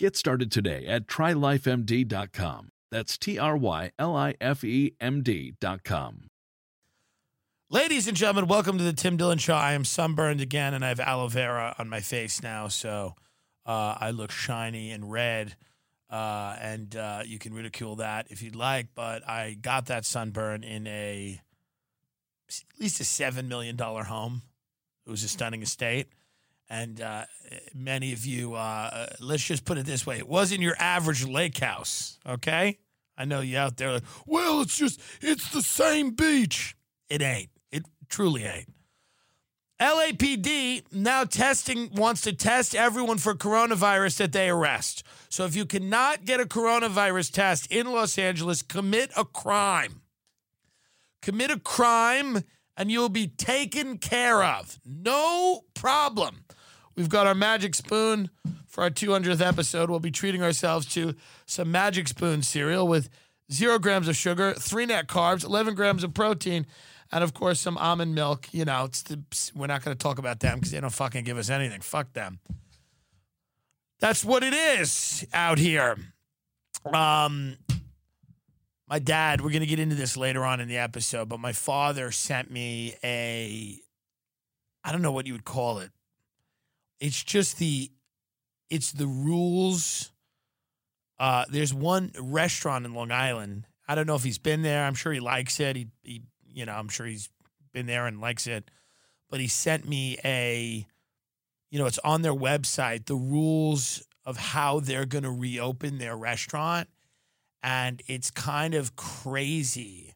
Get started today at trylifemd.com. That's T R Y L I F E M D.com. Ladies and gentlemen, welcome to the Tim Dillon Show. I am sunburned again, and I have aloe vera on my face now, so uh, I look shiny and red. Uh, and uh, you can ridicule that if you'd like, but I got that sunburn in a at least a seven million dollar home. It was a stunning estate, and uh, many of you, uh, let's just put it this way: it wasn't your average lake house. Okay, I know you out there like, well, it's just it's the same beach. It ain't. It truly ain't. LAPD now testing wants to test everyone for coronavirus that they arrest. So if you cannot get a coronavirus test in Los Angeles, commit a crime. Commit a crime and you'll be taken care of. No problem. We've got our magic spoon for our 200th episode. We'll be treating ourselves to some magic spoon cereal with zero grams of sugar, three net carbs, 11 grams of protein, and of course some almond milk. You know, it's the, we're not going to talk about them because they don't fucking give us anything. Fuck them. That's what it is out here. Um, my dad. We're going to get into this later on in the episode, but my father sent me a. I don't know what you would call it. It's just the, it's the rules. Uh, there's one restaurant in Long Island. I don't know if he's been there. I'm sure he likes it. He, he you know, I'm sure he's been there and likes it. But he sent me a, you know, it's on their website, the rules of how they're going to reopen their restaurant. And it's kind of crazy.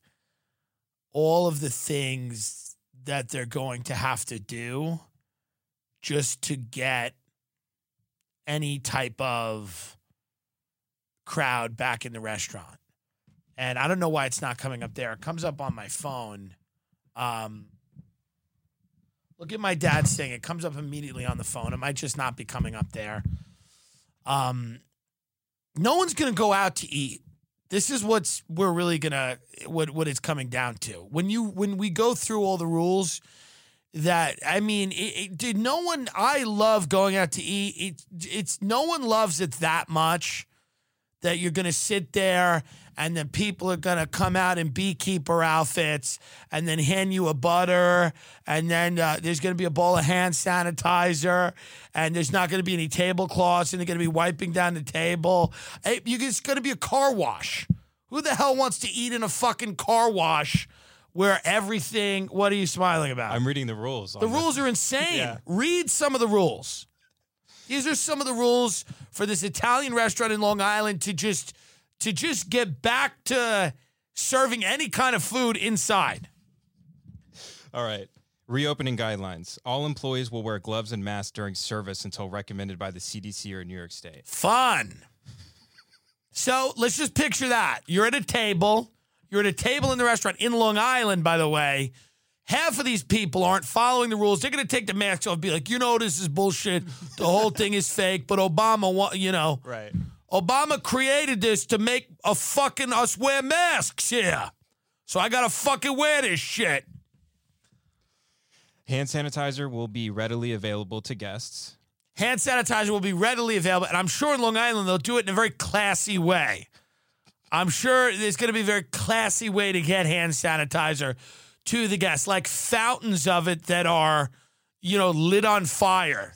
All of the things that they're going to have to do just to get any type of crowd back in the restaurant. And I don't know why it's not coming up there. It comes up on my phone. Um, look at my dad's thing. It comes up immediately on the phone. It might just not be coming up there. Um, no one's going to go out to eat. This is what's we're really gonna what what it's coming down to. When you when we go through all the rules, that I mean, it, it, did no one? I love going out to eat. It, it's no one loves it that much that you're going to sit there and then people are going to come out in beekeeper outfits and then hand you a butter and then uh, there's going to be a bowl of hand sanitizer and there's not going to be any tablecloths and they're going to be wiping down the table hey, you, it's going to be a car wash who the hell wants to eat in a fucking car wash where everything what are you smiling about I'm reading the rules. the rules are insane Yeah. read some of the rules these are some of the rules for this Italian restaurant in Long Island to just to just get back to serving any kind of food inside. All right. Reopening guidelines. All employees will wear gloves and masks during service until recommended by the CDC or New York State. Fun. So let's just picture that. You're at a table. You're at a table in the restaurant in Long Island, by the way. Half of these people aren't following the rules. They're going to take the masks off and be like, you know, this is bullshit. The whole thing is fake. But Obama, you know, Right. Obama created this to make a fucking us wear masks here. So I got to fucking wear this shit. Hand sanitizer will be readily available to guests. Hand sanitizer will be readily available. And I'm sure in Long Island, they'll do it in a very classy way. I'm sure there's going to be a very classy way to get hand sanitizer to the guests, like fountains of it that are, you know, lit on fire.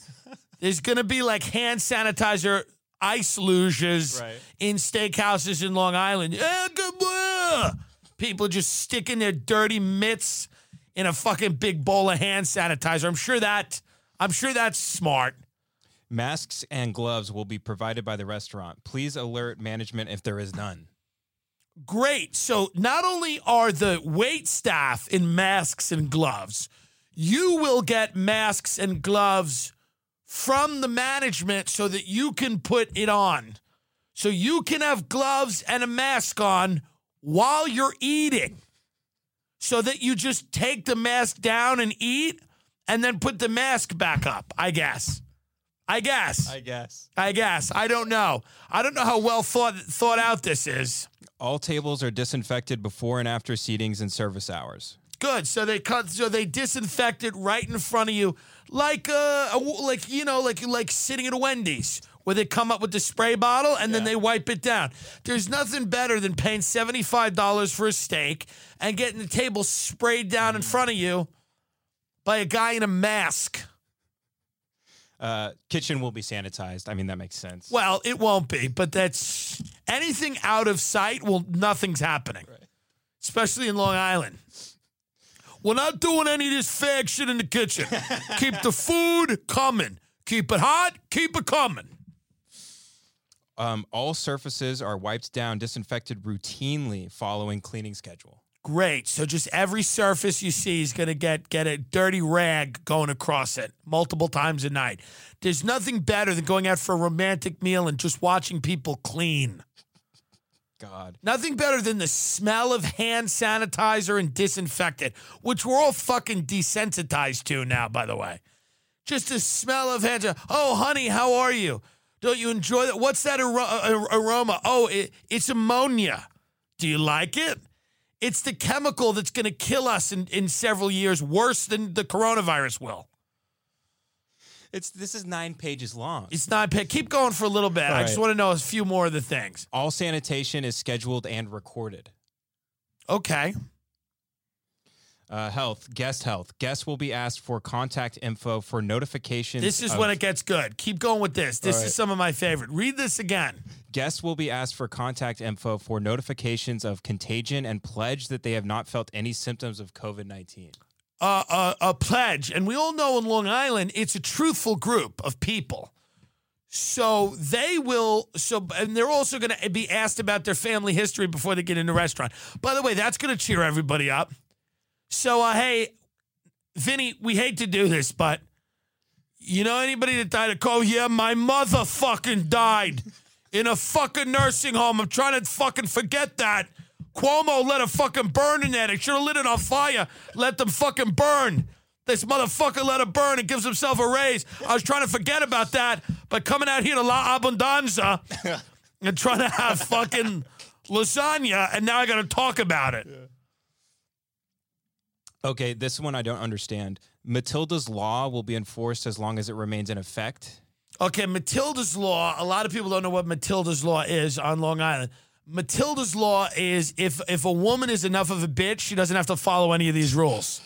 There's going to be like hand sanitizer ice luges Right. in steakhouses in Long Island. Yeah, good boy. People just sticking their dirty mitts in a fucking big bowl of hand sanitizer. I'm sure that I'm sure that's smart. Masks and gloves will be provided by the restaurant. Please alert management if there is none. Great. So not only are the wait staff in masks and gloves, you will get masks and gloves from the management so that you can put it on. So you can have gloves and a mask on while you're eating. So that you just take the mask down and eat and then put the mask back up, I guess. I guess. I guess. I guess. I don't know. I don't know how well thought thought out this is. All tables are disinfected before and after seatings and service hours. Good. So they cut. So they disinfect it right in front of you, like uh, a, like you know, like like sitting at a Wendy's, where they come up with the spray bottle and then they wipe it down. There's nothing better than paying seventy five dollars for a steak and getting the table sprayed down in front of you by a guy in a mask. Uh, kitchen will be sanitized. I mean, that makes sense. Well, it won't be, but that's anything out of sight. Well, nothing's happening, especially in Long Island. We're not doing any of this fag shit in the kitchen. keep the food coming. Keep it hot. Keep it coming. Um, all surfaces are wiped down, disinfected routinely following cleaning schedule. Great. So just every surface you see is gonna get get a dirty rag going across it multiple times a night. There's nothing better than going out for a romantic meal and just watching people clean. God. Nothing better than the smell of hand sanitizer and disinfectant, which we're all fucking desensitized to now, by the way. Just the smell of hand. Oh, honey, how are you? Don't you enjoy that? What's that aro- uh, aroma? Oh, it, it's ammonia. Do you like it? It's the chemical that's going to kill us in, in several years, worse than the coronavirus will. It's this is nine pages long. It's not. Keep going for a little bit. I just right. want to know a few more of the things. All sanitation is scheduled and recorded. Okay. Uh, health, guest health. Guests will be asked for contact info for notifications. This is of- when it gets good. Keep going with this. This All is some of my favorite. Read this again. Guests will be asked for contact info for notifications of contagion and pledge that they have not felt any symptoms of COVID 19. uh, a, a pledge, and we all know in Long Island it's a truthful group of people. So they will. So and they're also going to be asked about their family history before they get in the restaurant. By the way, that's going to cheer everybody up. So uh, hey, Vinny, we hate to do this, but you know anybody that died of COVID? Yeah, my mother fucking died in a fucking nursing home. I'm trying to fucking forget that. Cuomo let a fucking burn in there. They should have lit it on fire. Let them fucking burn. This motherfucker let her burn and gives himself a raise. I was trying to forget about that, but coming out here to La Abundanza and trying to have fucking lasagna, and now I got to talk about it. Okay, this one I don't understand. Matilda's law will be enforced as long as it remains in effect. Okay, Matilda's Law. A lot of people don't know what Matilda's Law is on Long Island. Matilda's Law is if if a woman is enough of a bitch, she doesn't have to follow any of these rules.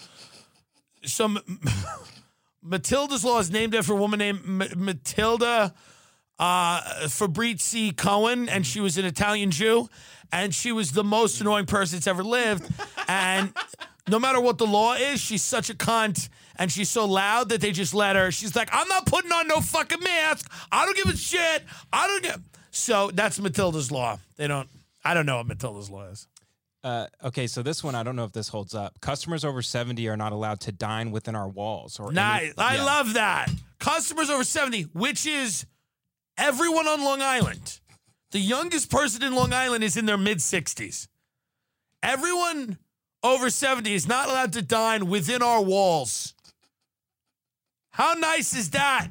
So Matilda's Law is named after a woman named Matilda uh, Fabrizi Cohen, and she was an Italian Jew, and she was the most annoying person that's ever lived. And no matter what the law is, she's such a cunt, and she's so loud that they just let her. She's like, "I'm not putting on no fucking mask. I don't give a shit. I don't give." So that's Matilda's Law. They don't. I don't know what Matilda's Law is. Uh, okay, so this one I don't know if this holds up. Customers over 70 are not allowed to dine within our walls or any- I Yeah. love that. Customers over 70, which is everyone on Long Island. The youngest person in Long Island is in their mid 60s. Everyone over 70 is not allowed to dine within our walls. How nice is that?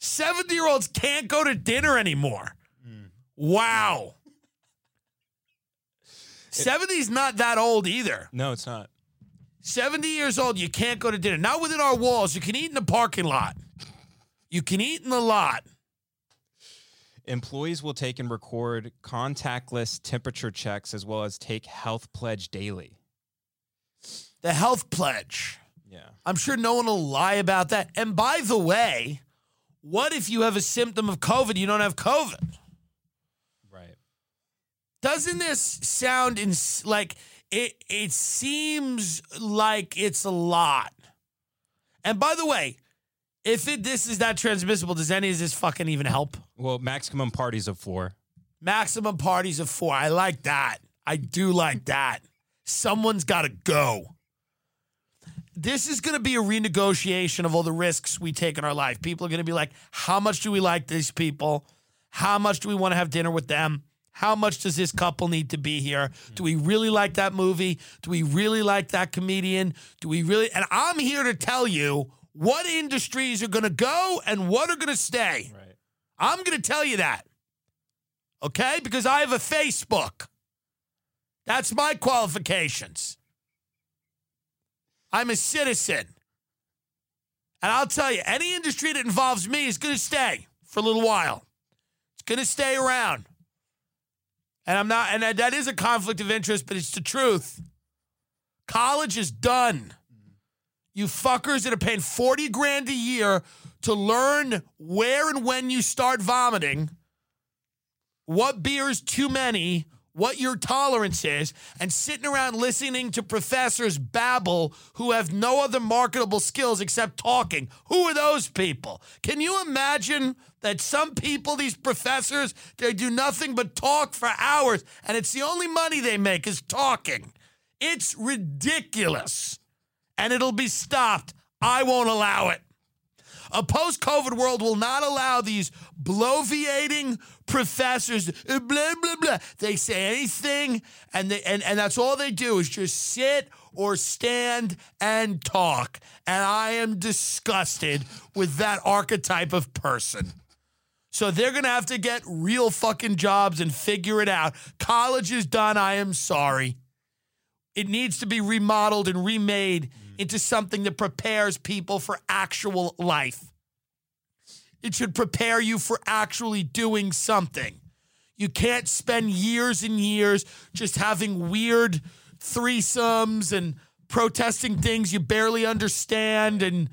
70 year olds can't go to dinner anymore. Mm. Wow. 70 is not that old either. No, it's not. 70 years old, you can't go to dinner. Not within our walls. You can eat in the parking lot. You can eat in the lot. Employees will take and record contactless temperature checks as well as take health pledge daily. The health pledge. I'm sure no one will lie about that. And by the way, what if you have a symptom of COVID? You don't have COVID. Right. Doesn't this sound in like it? It seems like it's a lot. And by the way, if it this is not transmissible, does any of this fucking even help? Well, maximum parties of four. Maximum parties of four. I like that. I do like that. Someone's got to go. This is going to be a renegotiation of all the risks we take in our life. People are going to be like, how much do we like these people? How much do we want to have dinner with them? How much does this couple need to be here? Do we really like that movie? Do we really like that comedian? Do we really? And I'm here to tell you what industries are going to go and what are going to stay. Right. I'm going to tell you that. Okay? Because I have a Facebook. That's my qualifications. I'm a citizen. And I'll tell you, any industry that involves me is going to stay for a little while. It's going to stay around. And I'm not, and that is a conflict of interest, but it's the truth. College is done. You fuckers that are paying 40 grand a year to learn where and when you start vomiting, what beer is too many, what your tolerance is, and sitting around listening to professors babble who have no other marketable skills except talking. Who are those people? Can you imagine that some people, these professors, they do nothing but talk for hours, and it's the only money they make is talking? It's ridiculous. And it'll be stopped. I won't allow it. A post COVID world will not allow these bloviating professors, blah, blah, blah. They say anything, and, they, and, and that's all they do is just sit or stand and talk. And I am disgusted with that archetype of person. So they're going to have to get real fucking jobs and figure it out. College is done. I am sorry. It needs to be remodeled and remade into something that prepares people for actual life. It should prepare you for actually doing something. You can't spend years and years just having weird threesomes and protesting things you barely understand and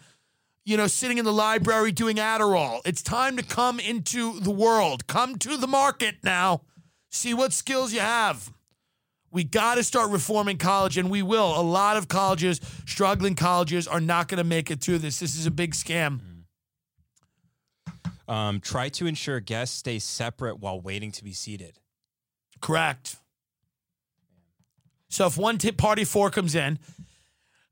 you know sitting in the library doing Adderall. It's time to come into the world. Come to the market now. See what skills you have. We got to start reforming college, and we will. A lot of colleges, struggling colleges, are not going to make it through this. This is a big scam. Um, try to ensure guests stay separate while waiting to be seated. Correct. So if one t- party four comes in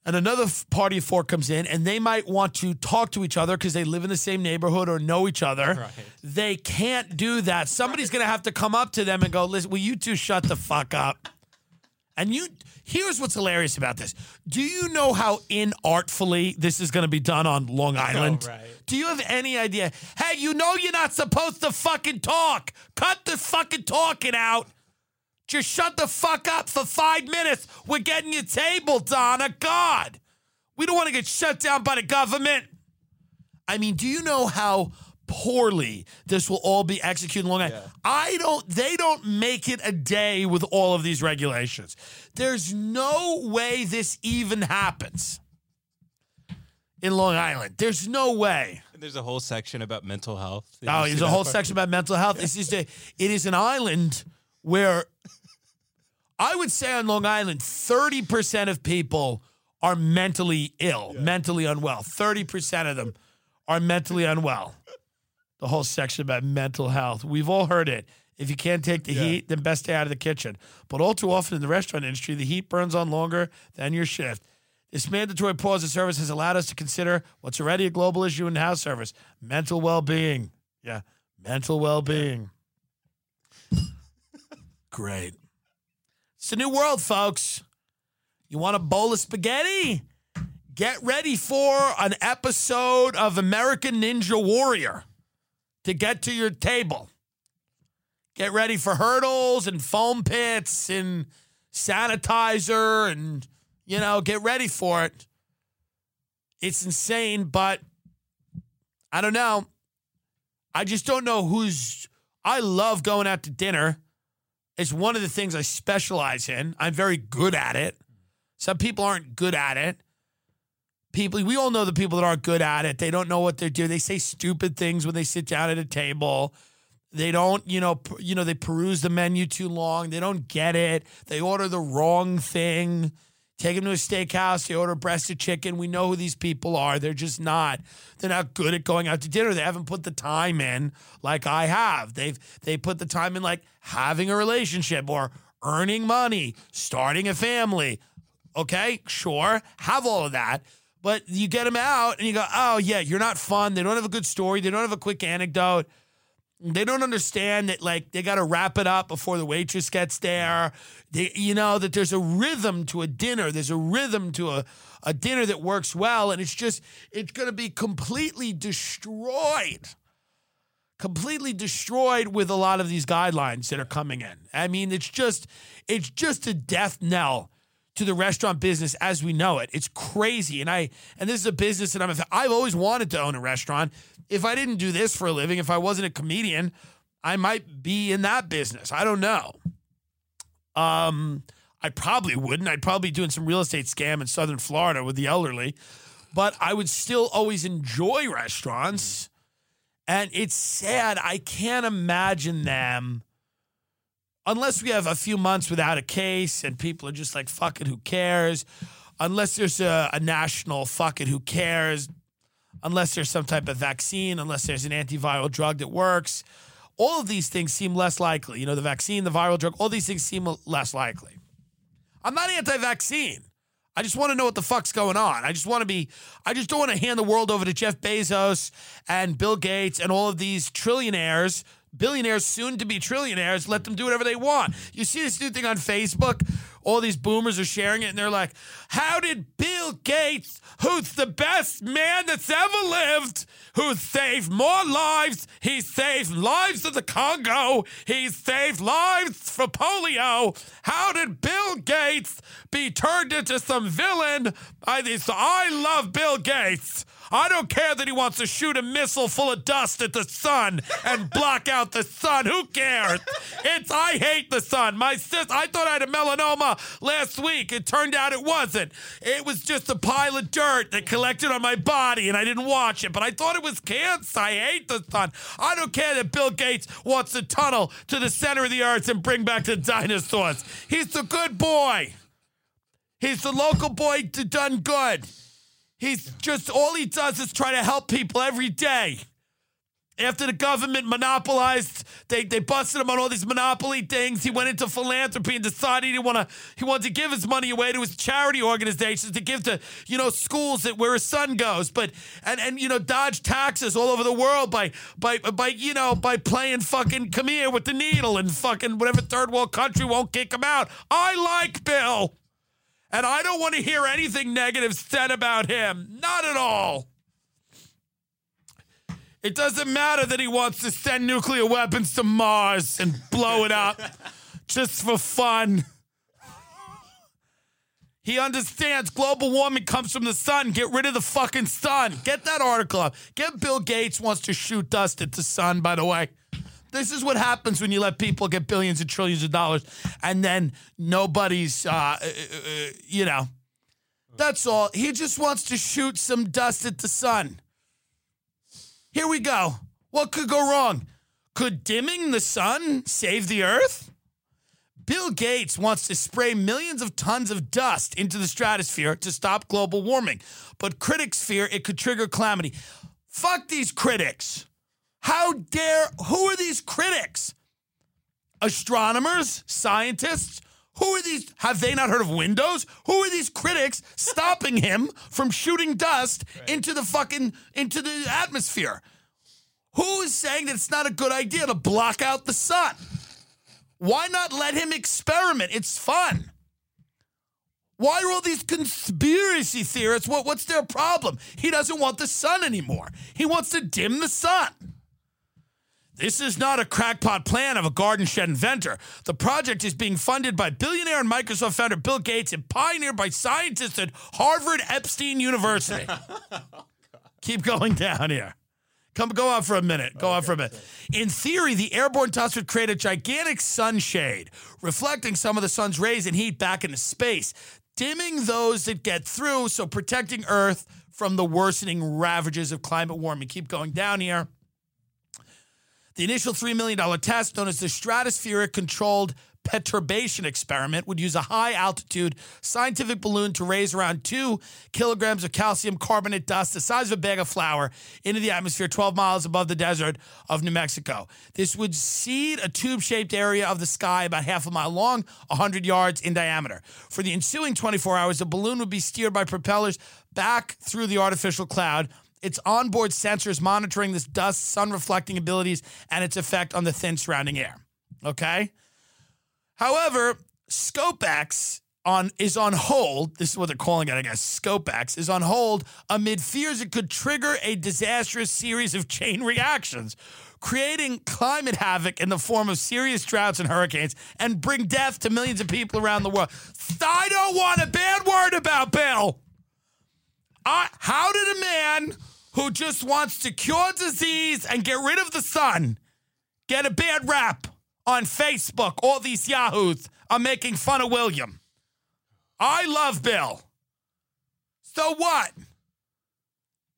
and another f- party of four comes in and they might want to talk to each other because they live in the same neighborhood or know each other, Right. they can't do that. Somebody's going to have to come up to them and go, listen, will you two shut the fuck up? And you, here's what's hilarious about this. Do you know how inartfully this is going to be done on Long Island? right. Do you have any idea? Hey, you know you're not supposed to fucking talk. Cut the fucking talking out. Just shut the fuck up for five minutes. We're getting your table, Donna. God. We don't want to get shut down by the government. I mean, do you know how poorly this will all be executed in Long Island? I don't, they don't make it a day with all of these regulations. There's no way this even happens in Long Island. There's no way. There's a whole section about mental health. Oh, there's a whole part? section about mental health. This is a, it is an island where I would say on Long Island, 30% of people are mentally ill, mentally unwell. 30% of them are mentally unwell. The whole section about mental health. We've all heard it. If you can't take the heat, then best stay out of the kitchen. But all too often in the restaurant industry, the heat burns on longer than your shift. This mandatory pause of service has allowed us to consider what's already a global issue in house service mental well being. Yeah, mental well being. Great. It's a new world, folks. You want a bowl of spaghetti? Get ready for an episode of American Ninja Warrior to get to your table. Get ready for hurdles and foam pits and sanitizer and, you know, get ready for it. It's insane, but I don't know. I just don't know who's. I love going out to dinner. It's one of the things I specialize in. I'm very good at it. Some people aren't good at it. People, we all know the people that aren't good at it. They don't know what they're doing. They say stupid things when they sit down at a table. They don't, you know, per, you know, they peruse the menu too long. They don't get it. They order the wrong thing. Take them to a steakhouse. They order breasted chicken. We know who these people are. They're just not. They're not good at going out to dinner. They haven't put the time in like I have. They've they put the time in like having a relationship or earning money, starting a family. Okay, sure, have all of that. But you get them out and you go, oh, yeah, you're not fun. They don't have a good story. They don't have a quick anecdote. They don't understand that, like, they got to wrap it up before the waitress gets there. They, you know, that there's a rhythm to a dinner. There's a rhythm to a, a dinner that works well. And it's just, it's going to be completely destroyed completely destroyed with a lot of these guidelines that are coming in. I mean, it's just it's just a death knell to the restaurant business as we know it. It's crazy, and I and this is a business that I'm. I've always wanted to own a restaurant. If I didn't do this for a living, if I wasn't a comedian, I might be in that business. I don't know. Um, I probably wouldn't. I'd probably be doing some real estate scam in Southern Florida with the elderly, but I would still always enjoy restaurants. And it's sad. I can't imagine them unless we have a few months without a case and people are just like, fuck it, who cares? Unless there's a, a national fuck it, who cares? Unless there's some type of vaccine, unless there's an antiviral drug that works. All of these things seem less likely. You know, the vaccine, the viral drug, all these things seem less likely. I'm not anti vaccine. I just want to know what the fuck's going on. I just want to be, I just don't want to hand the world over to Jeff Bezos and Bill Gates and all of these trillionaires, billionaires, soon to be trillionaires. Let them do whatever they want. You see this new thing on Facebook? All these boomers are sharing it and they're like, How did Bill Gates, who's the best man that's ever lived, who saved more lives, he saved lives of the Congo, he saved lives for polio. How did Bill Gates be turned into some villain these? I love Bill Gates. I don't care that he wants to shoot a missile full of dust at the sun and block out the sun. Who cares? It's I hate the sun. My sis, I thought I had a melanoma last week. It turned out it wasn't. It was just a pile of dirt that collected on my body, and I didn't watch it. But I thought it was cancer. I hate the sun. I don't care that Bill Gates wants to tunnel to the center of the earth and bring back the dinosaurs. He's the good boy. He's the local boy to done good. He's just all he does is try to help people every day. After the government monopolized, they, they busted him on all these monopoly things. He went into philanthropy and decided he want to he wanted to give his money away to his charity organizations to give to you know schools that where his son goes. But and and you know dodge taxes all over the world by by by you know by playing fucking come here with the needle and fucking whatever third world country won't kick him out. I like Bill. And I don't want to hear anything negative said about him. Not at all. It doesn't matter that he wants to send nuclear weapons to Mars and blow it up just for fun. He understands global warming comes from the sun. Get rid of the fucking sun. Get that article up. Get Bill Gates wants to shoot dust at the sun, by the way. This is what happens when you let people get billions and trillions of dollars and then nobody's, uh, uh, uh, you know, that's all. He just wants to shoot some dust at the sun. Here we go. What could go wrong? Could dimming the sun save the earth? Bill Gates wants to spray millions of tons of dust into the stratosphere to stop global warming, but critics fear it could trigger calamity. Fuck these critics. How dare, who are these critics? Astronomers, scientists? Who are these? Have they not heard of Windows? Who are these critics stopping him from shooting dust into the fucking into the atmosphere? Who is saying that it's not a good idea to block out the sun? Why not let him experiment? It's fun. Why are all these conspiracy theorists? What, what's their problem? He doesn't want the sun anymore. He wants to dim the sun. This is not a crackpot plan of a garden shed inventor. The project is being funded by billionaire and Microsoft founder Bill Gates and pioneered by scientists at Harvard Epstein University. Oh, Keep going down here. Come go on for a minute. Go on for a minute. In theory, the airborne dust would create a gigantic sunshade, reflecting some of the sun's rays and heat back into space, dimming those that get through, so protecting Earth from the worsening ravages of climate warming. Keep going down here. The initial $3 million test, known as the Stratospheric Controlled Perturbation Experiment, would use a high altitude scientific balloon to raise around two kilograms of calcium carbonate dust, the size of a bag of flour, into the atmosphere 12 miles above the desert of New Mexico. This would seed a tube shaped area of the sky about half a mile long, 100 yards in diameter. For the ensuing 24 hours, the balloon would be steered by propellers back through the artificial cloud its onboard sensors monitoring this dust, sun reflecting abilities, and its effect on the thin surrounding air. Okay? However, ScopeX on is on hold. This is what they're calling it, I guess. ScopeX is on hold amid fears it could trigger a disastrous series of chain reactions, creating climate havoc in the form of serious droughts and hurricanes, and bring death to millions of people around the world. I don't want a bad word about Bill. I, how did a man who just wants to cure disease and get rid of the sun get a bad rap on Facebook? All these yahoos are making fun of William. I love Bill. So what?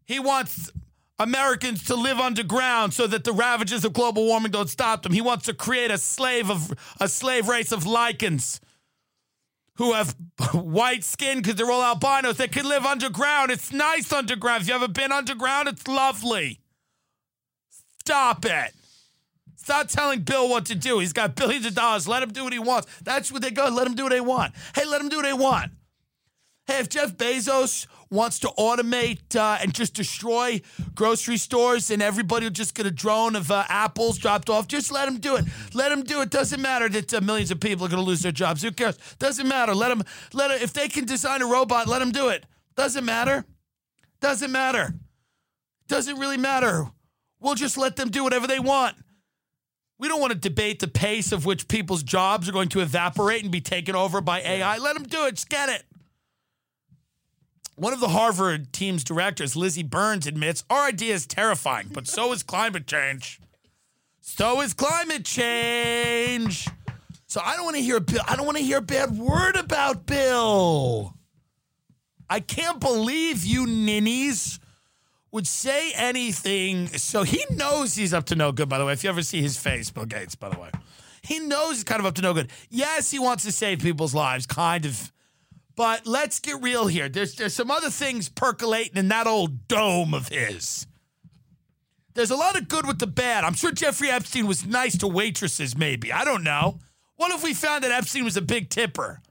He wants Americans to live underground so that the ravages of global warming don't stop them. He wants to create a slave of a slave race of lichens who have white skin because they're all albinos. They can live underground. It's nice underground. If you ever been underground, it's lovely. Stop it. Stop telling Bill what to do. He's got billions of dollars. Let him do what he wants. That's what they go. Let him do what they want. Hey, let him do what they want. Hey, if Jeff Bezos wants to automate uh, and just destroy grocery stores and everybody will just get a drone of uh, apples dropped off, just let him do it. Let him do it. Doesn't matter that uh, millions of people are going to lose their jobs. Who cares? Doesn't matter. Let him. Let him, if they can design a robot, let him do it. Doesn't matter. Doesn't matter. Doesn't really matter. We'll just let them do whatever they want. We don't want to debate the pace of which people's jobs are going to evaporate and be taken over by AI. Let them do it. Just get it. One of the Harvard team's directors, Lizzie Burns, admits our idea is terrifying, but so is climate change. So is climate change. So I don't want to hear Bill. I don't want to hear a bad word about Bill. I can't believe you ninnies would say anything. So he knows he's up to no good, by the way. If you ever see his face, Bill Gates, by the way, he knows he's kind of up to no good. Yes, he wants to save people's lives, kind of. But let's get real here. There's there's some other things percolating in that old dome of his. There's a lot of good with the bad. I'm sure Jeffrey Epstein was nice to waitresses, maybe. I don't know. What if we found that Epstein was a big tipper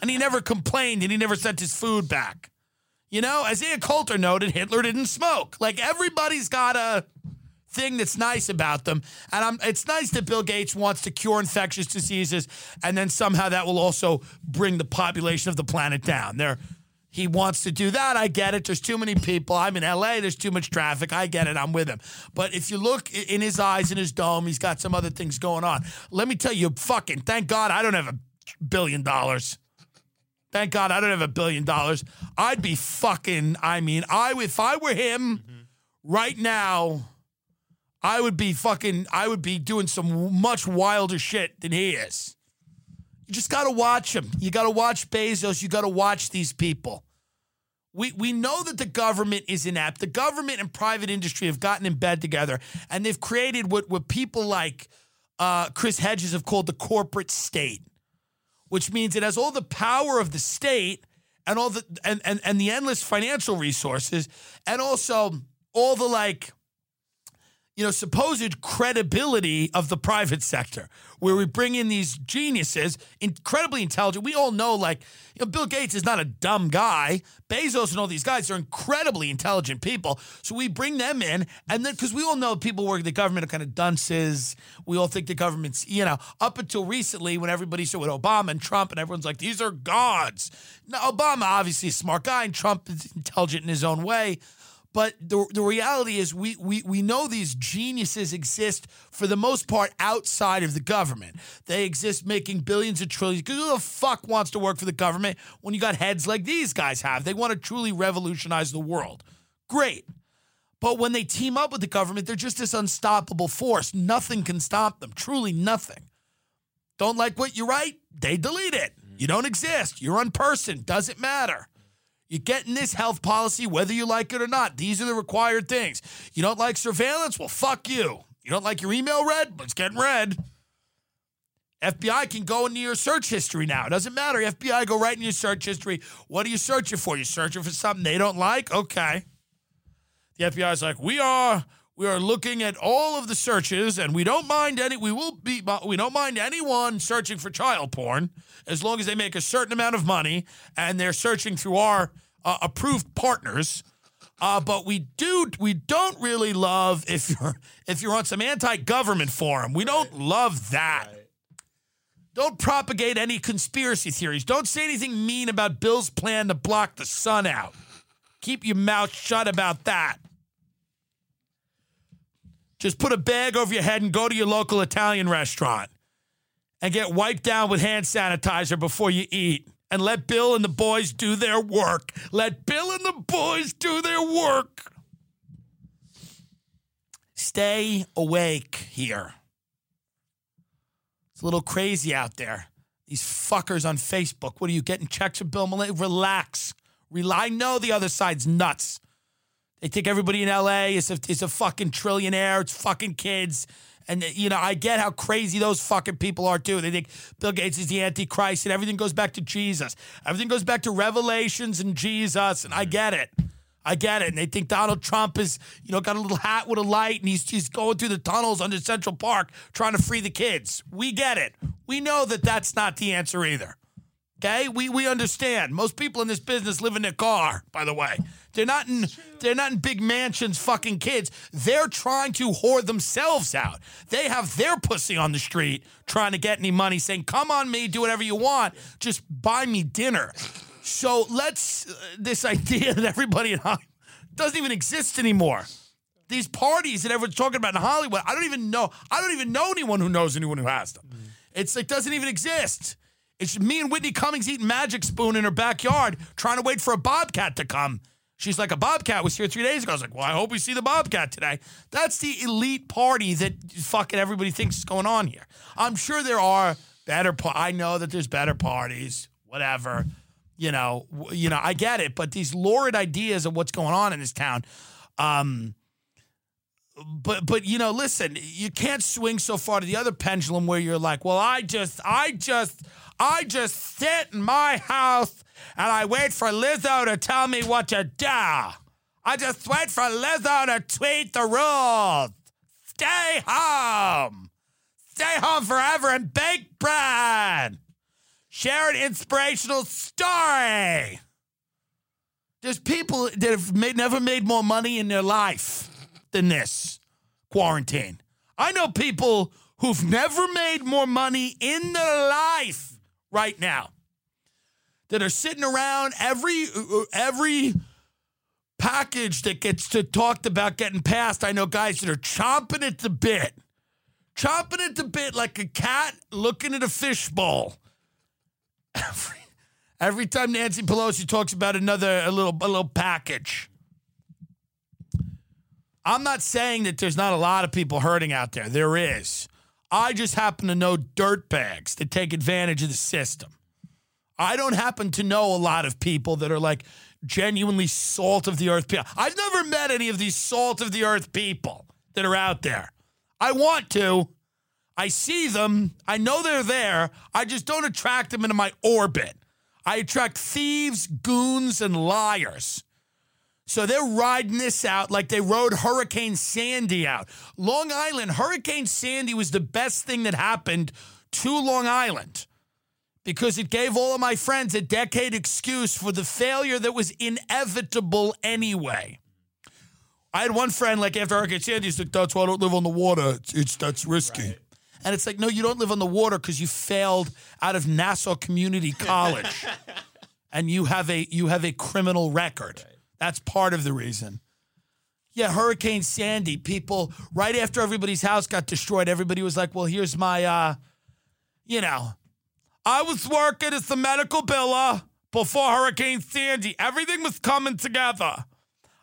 and he never complained and he never sent his food back? You know, Isaiah Coulter noted Hitler didn't smoke. Like everybody's got a thing that's nice about them. And I'm, it's nice that Bill Gates wants to cure infectious diseases, and then somehow that will also bring the population of the planet down. There, he wants to do that. I get it. There's too many people. I'm in LA. There's too much traffic. I get it. I'm with him. But if you look in his eyes, in his dome, he's got some other things going on. Let me tell you, fucking thank God I don't have a billion dollars. Thank God I don't have a billion dollars. I'd be fucking. I mean, I if I were him mm-hmm. right now. I would be fucking, I would be doing some much wilder shit than he is. You just got to watch him. You got to watch Bezos. You got to watch these people. We, we know that the government is inept. The government and private industry have gotten in bed together and they've created what, what people like uh, Chris Hedges have called the corporate state, which means it has all the power of the state and all the and, and, and the endless financial resources and also all the like you know, supposed credibility of the private sector, where we bring in these geniuses, incredibly intelligent. We all know, like, you know, Bill Gates is not a dumb guy. Bezos and all these guys are incredibly intelligent people. So we bring them in, and then because we all know people working the government are kind of dunces. We all think the government's, you know, up until recently when everybody said with Obama and Trump, and everyone's like, these are gods. Now, Obama obviously a smart guy, and Trump is intelligent in his own way. But the, the reality is, we, we, we know these geniuses exist for the most part outside of the government. They exist making billions of trillions. Because who the fuck wants to work for the government when you got heads like these guys have? They want to truly revolutionize the world. Great. But when they team up with the government, they're just this unstoppable force. Nothing can stop them. Truly nothing. Don't like what you write? They delete it. You don't exist. You're unperson. Doesn't matter. You get in this health policy whether you like it or not. These are the required things. You don't like surveillance? Well, fuck you. You don't like your email read? It's getting read. FBI can go into your search history now. It doesn't matter. FBI go right in your search history. What are you searching for? You're searching for something they don't like? Okay. The FBI is like, we are we are looking at all of the searches, and we don't mind any. We will be. We don't mind anyone searching for child porn as long as they make a certain amount of money and they're searching through our uh, approved partners. Uh, but we do. We don't really love if you're if you're on some anti-government forum. We don't love that. Don't propagate any conspiracy theories. Don't say anything mean about Bill's plan to block the sun out. Keep your mouth shut about that. Just put a bag over your head and go to your local Italian restaurant and get wiped down with hand sanitizer before you eat. And let Bill and the boys do their work. Let Bill and the boys do their work. Stay awake here. It's a little crazy out there. These fuckers on Facebook. What are you getting checks from Bill Malay? Relax. Rely. I know the other side's nuts. They think everybody in LA is a, is a fucking trillionaire. It's fucking kids. And, you know, I get how crazy those fucking people are, too. They think Bill Gates is the Antichrist and everything goes back to Jesus. Everything goes back to Revelations and Jesus. And I get it. I get it. And they think Donald Trump is, you know, got a little hat with a light and he's, he's going through the tunnels under Central Park trying to free the kids. We get it. We know that that's not the answer either. Okay? We, we understand. Most people in this business live in their car, by the way. They're not in they're not in big mansions fucking kids. They're trying to whore themselves out. They have their pussy on the street trying to get any money saying, "Come on me, do whatever you want. Just buy me dinner." So, let's uh, this idea that everybody in Hollywood doesn't even exist anymore. These parties that everyone's talking about in Hollywood, I don't even know. I don't even know anyone who knows anyone who has them. It's like doesn't even exist. It's me and Whitney Cummings eating Magic Spoon in her backyard, trying to wait for a bobcat to come. She's like, a bobcat was here three days ago. I was like, well, I hope we see the bobcat today. That's the elite party that fucking everybody thinks is going on here. I'm sure there are better. I know that there's better parties. Whatever, you know. You know, I get it. But these lurid ideas of what's going on in this town. Um, but but you know, listen, you can't swing so far to the other pendulum where you're like, well, I just, I just, I just sit in my house and I wait for Lizzo to tell me what to do. I just wait for Lizzo to tweet the rules. Stay home. Stay home forever and bake bread. Share an inspirational story. There's people that have made, never made more money in their life than this quarantine. I know people who've never made more money in their life right now that are sitting around every every package that gets to talked about getting passed. I know guys that are chomping at the bit, chomping at the bit like a cat looking at a fishbowl. Every every time Nancy Pelosi talks about another a little a little package. I'm not saying that there's not a lot of people hurting out there. There is. I just happen to know dirtbags that take advantage of the system. I don't happen to know a lot of people that are like genuinely salt of the earth people. I've never met any of these salt of the earth people that are out there. I want to. I see them. I know they're there. I just don't attract them into my orbit. I attract thieves, goons, and liars. So they're riding this out like they rode Hurricane Sandy out. Long Island, Hurricane Sandy was the best thing that happened to Long Island because it gave all of my friends a decade excuse for the failure that was inevitable anyway. I had one friend like after Hurricane Sandy, he's like, "That's why I don't live on the water. It's, it's that's risky." And it's like, no, you don't live on the water because you failed out of Nassau Community College, and you have a you have a criminal record. That's part of the reason. Yeah, Hurricane Sandy. People right after everybody's house got destroyed, everybody was like, "Well, here's my, uh, you know, I was working as the medical biller before Hurricane Sandy. Everything was coming together.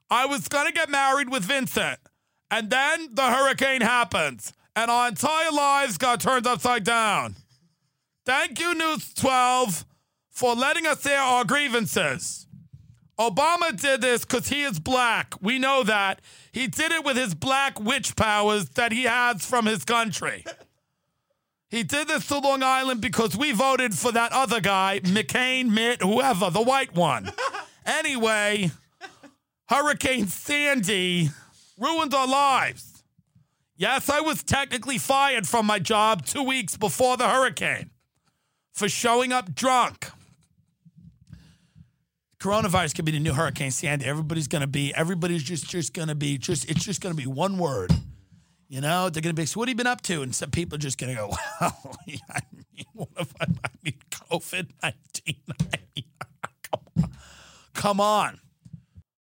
I was gonna get married with Vincent, and then the hurricane happens, and our entire lives got turned upside down. Thank you, News 12, for letting us air our grievances. Obama did this because he is black. We know that. He did it with his black witch powers that he has from his country. He did this to Long Island because we voted for that other guy, McCain, Mitt, whoever, the white one. Anyway, Hurricane Sandy ruined our lives. Yes, I was technically fired from my job two weeks before the hurricane for showing up drunk. Coronavirus could be the new Hurricane Sandy. Everybody's gonna be, everybody's just just gonna be just it's just gonna be one word. You know, they're gonna be so what have you been up to? And some people are just gonna go, Well, I mean, what if I, I mean COVID nineteen? Come on. Come on.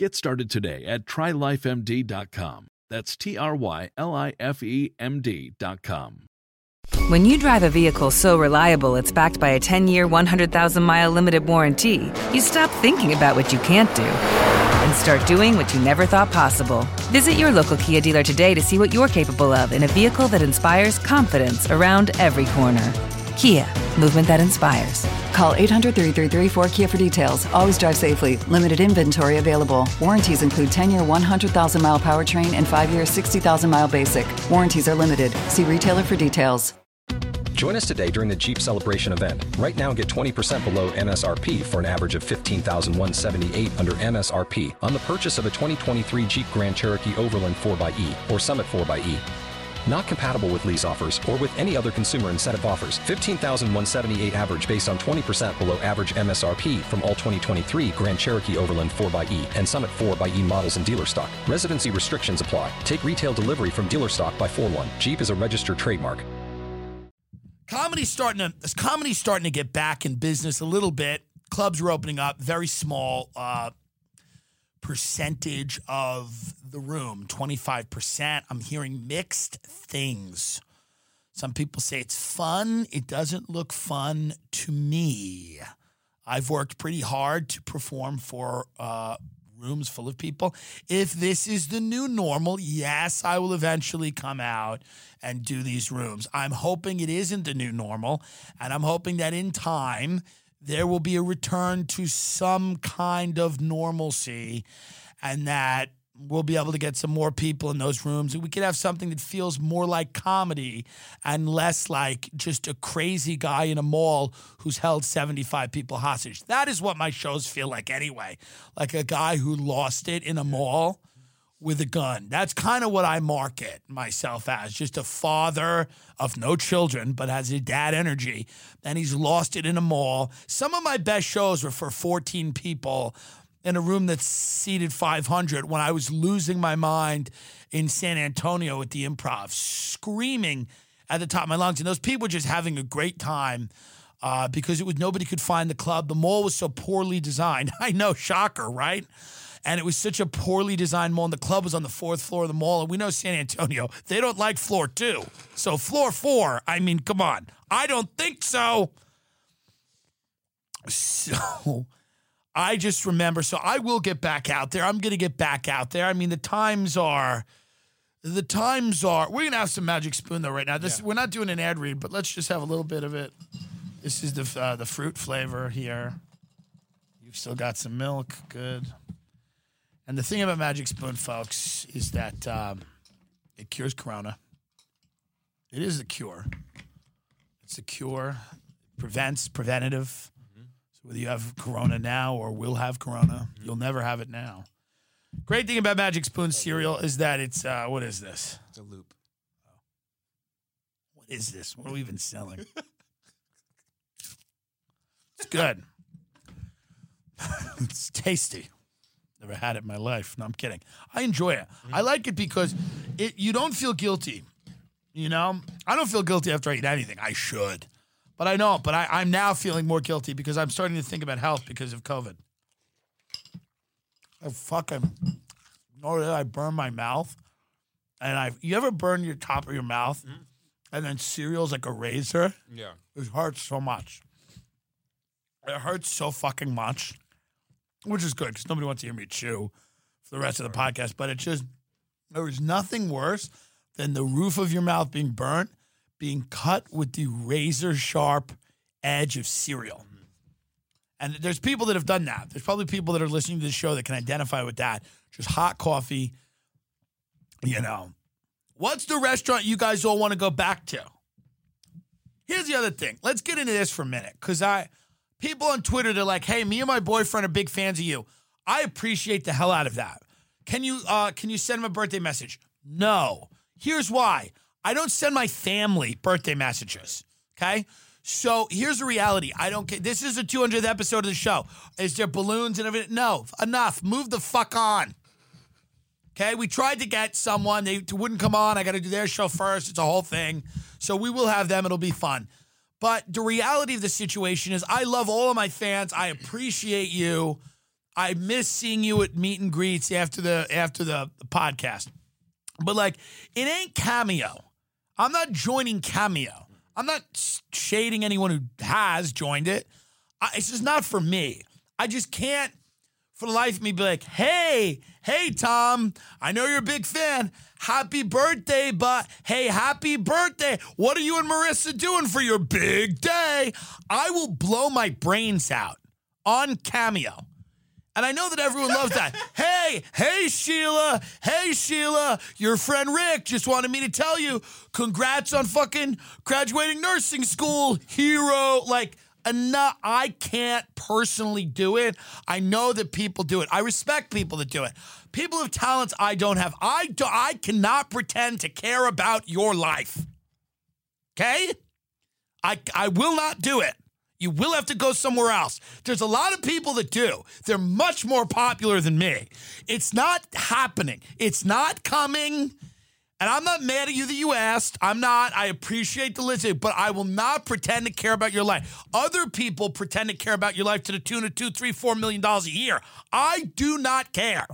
Get started today at trylifemd.com. That's T R Y L I F E M D.com. When you drive a vehicle so reliable it's backed by a 10 year, 100,000 mile limited warranty, you stop thinking about what you can't do and start doing what you never thought possible. Visit your local Kia dealer today to see what you're capable of in a vehicle that inspires confidence around every corner. Kia, movement that inspires. Call 800 333 4KIA for details. Always drive safely. Limited inventory available. Warranties include 10 year 100,000 mile powertrain and 5 year 60,000 mile basic. Warranties are limited. See retailer for details. Join us today during the Jeep Celebration event. Right now, get 20% below MSRP for an average of 15178 under MSRP on the purchase of a 2023 Jeep Grand Cherokee Overland 4xE or Summit 4xE. Not compatible with lease offers or with any other consumer incentive offers. 15,178 average based on 20% below average MSRP from all 2023 Grand Cherokee Overland 4xE and Summit 4xE models in dealer stock. Residency restrictions apply. Take retail delivery from dealer stock by 4 1. Jeep is a registered trademark. Comedy's starting to comedy's starting to get back in business a little bit. Clubs are opening up, very small uh, percentage of the room, 25%. I'm hearing mixed things. Some people say it's fun. It doesn't look fun to me. I've worked pretty hard to perform for uh, rooms full of people. If this is the new normal, yes, I will eventually come out and do these rooms. I'm hoping it isn't the new normal, and I'm hoping that in time there will be a return to some kind of normalcy and that we'll be able to get some more people in those rooms and we could have something that feels more like comedy and less like just a crazy guy in a mall who's held 75 people hostage. That is what my shows feel like anyway. Like a guy who lost it in a mall with a gun. That's kind of what I market myself as just a father of no children, but has a dad energy. And he's lost it in a mall. Some of my best shows were for 14 people in a room that's seated 500 when I was losing my mind in San Antonio at the improv, screaming at the top of my lungs. And those people were just having a great time. Uh, because it was nobody could find the club. The mall was so poorly designed. I know, shocker, right? and it was such a poorly designed mall. And the club was on the fourth floor of the mall, and we know San Antonio they don't like floor two, so floor four. I mean, come on, I don't think so. So. I just remember, so I will get back out there. I'm going to get back out there. I mean, the times are, the times are. We're going to have some magic spoon though right now. This Yeah. we're not doing an ad read, but let's just have a little bit of it. This is the uh, the fruit flavor here. You've still got some milk, good. And the thing about Magic Spoon, folks, is that um, it cures Corona. It is a cure. It's a cure. Prevents, preventative. So whether you have Corona now or will have Corona, you'll never have it now. Great thing about Magic Spoon cereal is that it's uh, what is this? It's a loop. What is this? What are we even selling? it's good. it's tasty. Never had it in my life. No, I'm kidding. I enjoy it. I like it because it you don't feel guilty. You know, I don't feel guilty after I eat anything. I should, but I don't. But I, I'm now feeling more guilty because I'm starting to think about health because of COVID. I fucking know that I burn my mouth, and I. You ever burn your top of your mouth, mm-hmm. and then cereal's like a razor? Yeah. It hurts so much. It hurts so fucking much, which is good because nobody wants to hear me chew for the rest of the podcast. But it's just there is nothing worse than the roof of your mouth being burnt, being cut with the razor sharp edge of cereal. And there's people that have done that. There's probably people that are listening to the show that can identify with that. Just hot coffee, you know. What's the restaurant you guys all want to go back to? Here's the other thing. Let's get into this for a minute because I people on Twitter they're like, "Hey, me and my boyfriend are big fans of you." I appreciate the hell out of that. Can you uh, can you send him a birthday message? No. Here's why. I don't send my family birthday messages. Okay. So here's the reality. I don't care. This is the 200th episode of the show. Is there balloons and everything? No. Enough. Move the fuck on. Okay, we tried to get someone. They wouldn't come on. I got to do their show first. It's a whole thing. So we will have them. It'll be fun. But the reality of the situation is I love all of my fans. I appreciate you. I miss seeing you at meet and greets after the after the podcast. But like it ain't cameo. I'm not joining cameo. I'm not shading anyone who has joined it. I, it's just not for me. I just can't for the life of me be like, hey, hey, Tom, I know you're a big fan. Happy birthday, but hey, happy birthday. What are you and Marissa doing for your big day? I will blow my brains out on Cameo. And I know that everyone loves that. hey, hey, Sheila. Hey, Sheila. Your friend Rick just wanted me to tell you congrats on fucking graduating nursing school, hero. Like, enough. I can't personally do it. I know that people do it. I respect people that do it. People of talents I don't have. I do, I cannot pretend to care about your life. Okay? I I will not do it. You will have to go somewhere else. There's a lot of people that do. They're much more popular than me. It's not happening. It's not coming. And I'm not mad at you that you asked. I'm not. I appreciate the listening, but I will not pretend to care about your life. Other people pretend to care about your life to the tune of two, three, four million dollars a year. I do not care.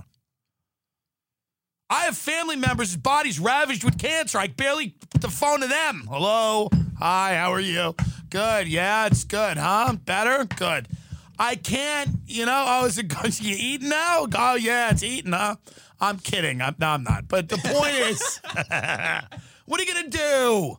I have family members whose bodies ravaged with cancer. I barely put the phone to them. Hello. Hi, how are you? Good. Yeah, it's good, huh? Better? Good. I can't, you know, oh, is it good? You eating now? Oh, yeah, it's eating, huh? I'm kidding. I'm, no, I'm not. But the point is, what are you to do?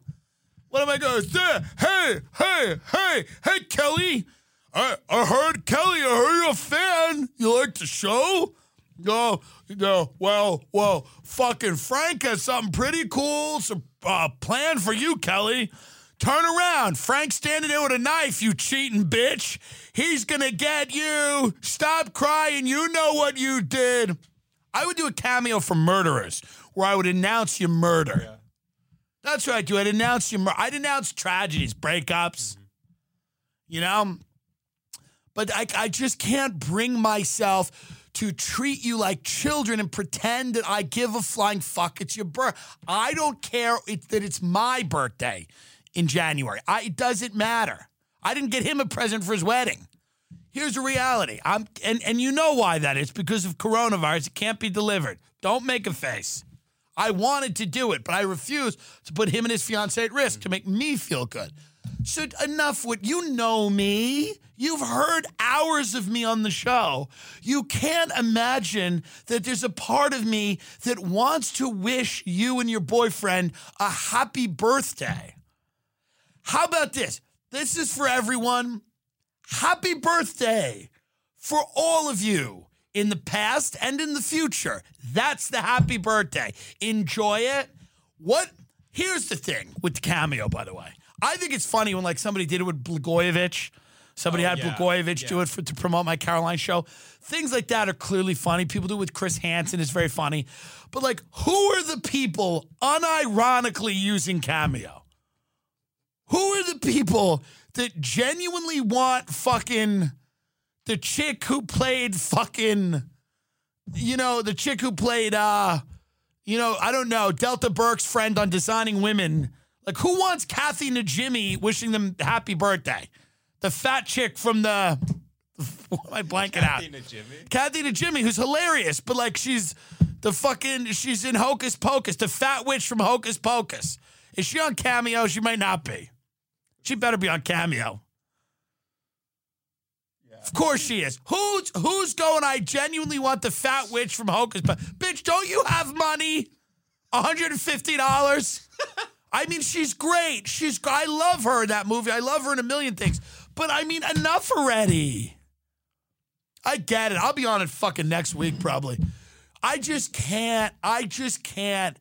What am I to say? Hey, hey, hey, hey, Kelly. I, I heard, Kelly, I heard you're a fan. You like the show? No, no. Well, well, fucking Frank has something pretty cool so, uh, planned for you, Kelly. Turn around. Frank's standing there with a knife, you cheating bitch. He's gonna get you. Stop crying. You know what you did. I would do a cameo for murderers where I would announce your murder. That's what I do. I'd announce your murder. I'd announce tragedies, breakups, mm-hmm. you know? But I, I just can't bring myself to treat you like children and pretend that I give a flying fuck. It's your birth. I don't care it, that it's my birthday in January. I, it doesn't matter. I didn't get him a present for his wedding. Here's the reality. I'm and, and you know why that is because of coronavirus. It can't be delivered. Don't make a face. I wanted to do it, but I refused to put him and his fiance at risk to make me feel good. So enough with you know me. You've heard hours of me on the show. You can't imagine that there's a part of me that wants to wish you and your boyfriend a happy birthday. How about this? This is for everyone. Happy birthday for all of you in the past and in the future. That's the happy birthday. Enjoy it. What? Here's the thing with the cameo, by the way. I think it's funny when like somebody did it with Blagojevich. Somebody Oh, had yeah, Blagojevich do it for, to promote my Caroline show. Things like that are clearly funny. People do it with Chris Hansen. It's very funny. But like, who are the people unironically using cameo? People that genuinely want fucking the chick who played fucking, you know, the chick who played, uh, you know, I don't know, Delta Burke's friend on Designing Women. Like, who wants Kathy Najimy wishing them happy birthday? The fat chick from the. What am I blanking out? Kathy Najimy, Kathy Najimy who's hilarious, but like she's the fucking she's in Hocus Pocus, the fat witch from Hocus Pocus. Is she on Cameo? She might not be. She better be on Cameo. Of course she is. Who's who's going? I genuinely want the fat witch from Hocus Pocus. Bitch, don't you have money? $150? I mean, she's great. She's I love her in that movie. I love her in a million things. But I mean, enough already. I get it. I'll be on it fucking next week probably. I just can't. I just can't.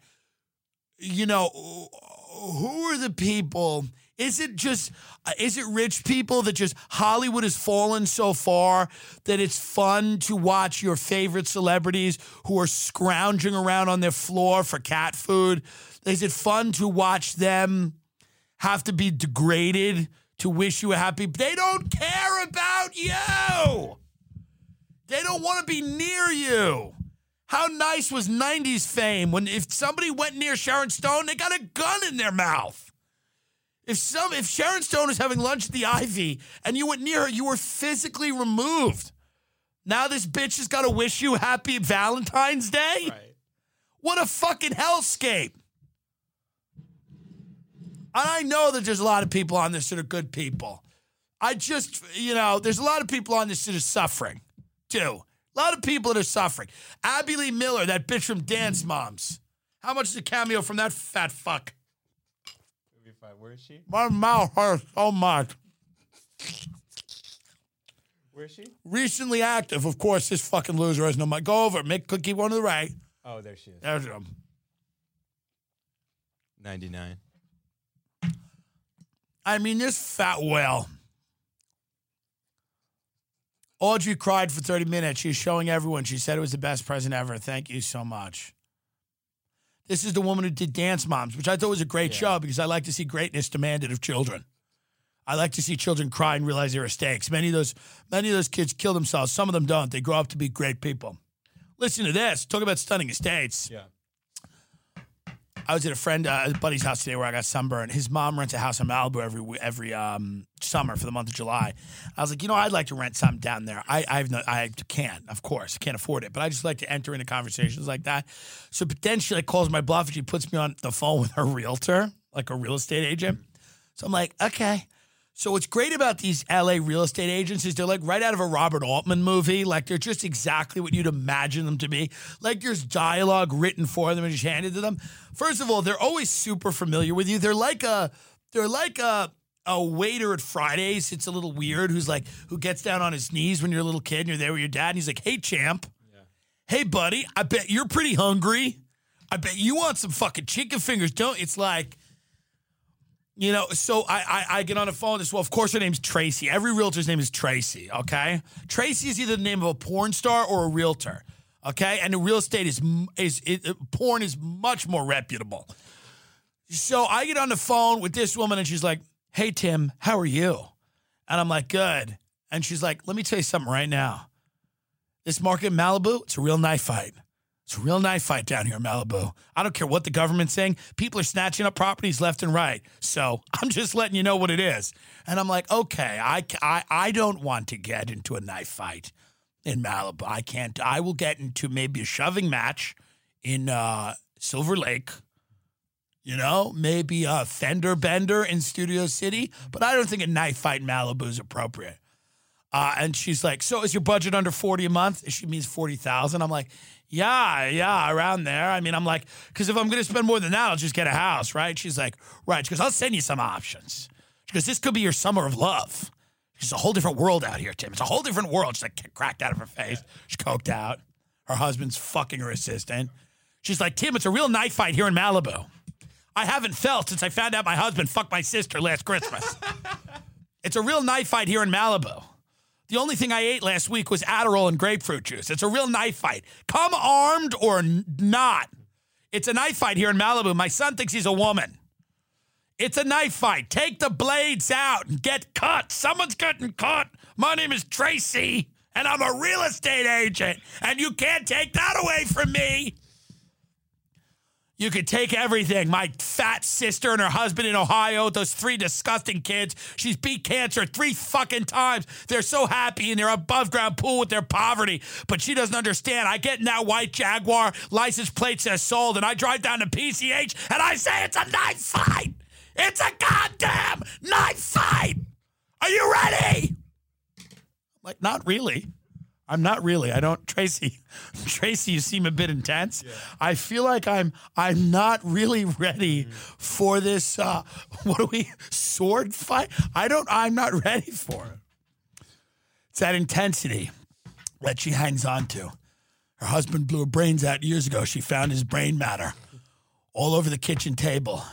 You know, who are the people? Is it just uh, is it rich people that just Hollywood has fallen so far that it's fun to watch your favorite celebrities who are scrounging around on their floor for cat food? Is it fun to watch them have to be degraded to wish you a happy? They don't care about you. They don't want to be near you. How nice was 90s fame when if somebody went near Sharon Stone, they got a gun in their mouth. If some if Sharon Stone was having lunch at the Ivy and you went near her, you were physically removed. Now this bitch has got to wish you happy Valentine's Day? Right. What a fucking hellscape. And I know that there's a lot of people on this that are good people. I just, you know, there's a lot of people on this that are suffering, too. A lot of people that are suffering. Abby Lee Miller, that bitch from Dance Moms. How much is a cameo from that fat fuck? Where is she? My mouth hurts so much. Where is she? Recently active, of course. This fucking loser has no mind. Go over, make cookie one to the right. Oh, there she is. There's him. 99. I mean, this fat whale. Audrey cried for 30 minutes. She's showing everyone. She said it was the best present ever. Thank you so much. This is the woman who did Dance Moms, which I thought was a great Yeah. show because I like to see greatness demanded of children. I like to see children cry and realize their mistakes. Many of those, many of those kids kill themselves. Some of them don't. They grow up to be great people. Listen to this. Talk about stunning estates. Yeah. I was at a friend, uh, a buddy's house today where I got sunburned. His mom rents a house in Malibu every every um, summer for the month of July. I was like, you know, I'd like to rent something down there. I I've no, I can't, of course, can't afford it, but I just like to enter into conversations like that. So potentially, like, calls my bluff and she puts me on the phone with her realtor, like a real estate agent. So I'm like, okay. So what's great about these LA real estate agents is they're like right out of a Robert Altman movie. Like they're just exactly what you'd imagine them to be. Like there's dialogue written for them and just handed to them. First of all, they're always super familiar with you. They're like a they're like a a waiter at Fridays. It's a little weird who's like who gets down on his knees when you're a little kid and you're there with your dad and he's like, "Hey champ. Hey buddy, I bet you're pretty hungry. I bet you want some fucking chicken fingers, don't?" It's like you know, so I, I I get on the phone. This well, of course, her name's Tracy. Every realtor's name is Tracy. Okay, Tracy is either the name of a porn star or a realtor. Okay, and the real estate is is it, uh, porn is much more reputable. So I get on the phone with this woman, and she's like, "Hey Tim, how are you?" And I'm like, "Good." And she's like, "Let me tell you something right now. This market in Malibu, it's a real knife fight. It's a real knife fight down here in Malibu. I don't care what the government's saying. People are snatching up properties left and right. So I'm just letting you know what it is. And I'm like, okay, I, I, I don't want to get into a knife fight in Malibu. I can't. I will get into maybe a shoving match in uh, Silver Lake. You know, maybe a fender bender in Studio City, but I don't think a knife fight in Malibu is appropriate. Uh, and she's like, "So is your budget under forty a month?" She means forty thousand. I'm like, "Yeah, yeah, around there." I mean, I'm like, because if I'm going to spend more than that, I'll just get a house, right? She's like, "Right." She goes, "I'll send you some options." She goes, "This could be your summer of love." It's a whole different world out here, Tim. It's a whole different world. She's like cracked out of her face. She's coked out. Her husband's fucking her assistant. She's like, Tim, it's a real knife fight here in Malibu. I haven't felt since I found out my husband fucked my sister last Christmas. it's a real knife fight here in Malibu. The only thing I ate last week was Adderall and grapefruit juice. It's a real knife fight. Come armed or n- not. It's a knife fight here in Malibu. My son thinks he's a woman. It's a knife fight. Take the blades out and get cut. Someone's getting cut. My name is Tracy, and I'm a real estate agent, and you can't take that away from me. You could take everything. My fat sister and her husband in Ohio, those three disgusting kids. She's beat cancer three fucking times. They're so happy in their above ground pool with their poverty. But she doesn't understand. I get in that white Jaguar, license plate says sold, and I drive down to PCH and I say it's a knife fight. It's a goddamn knife fight. Are you ready? Like, not really. I'm not really. I don't, Tracy. Tracy, you seem a bit intense. I feel like I'm. I'm not really ready for this. Uh, what do we sword fight? I don't. I'm not ready for it. It's that intensity that she hangs on to. Her husband blew her brains out years ago. She found his brain matter all over the kitchen table.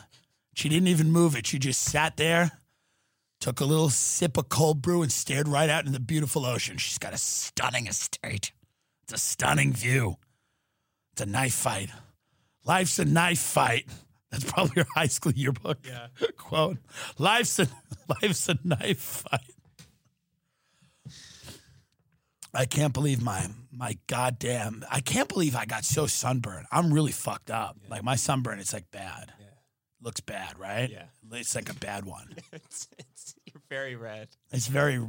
She didn't even move it. She just sat there took a little sip of cold brew and stared right out into the beautiful ocean. She's got a stunning estate. It's a stunning view. It's a knife fight. Life's a knife fight. That's probably your high school yearbook Yeah. quote. Life's a life's a knife fight. I can't believe my my goddamn I can't believe I got so sunburned. I'm really fucked up. Like my sunburn, it's like bad. Looks bad, right? Yeah. It's like a bad one. it's, it's, you're very red. It's very,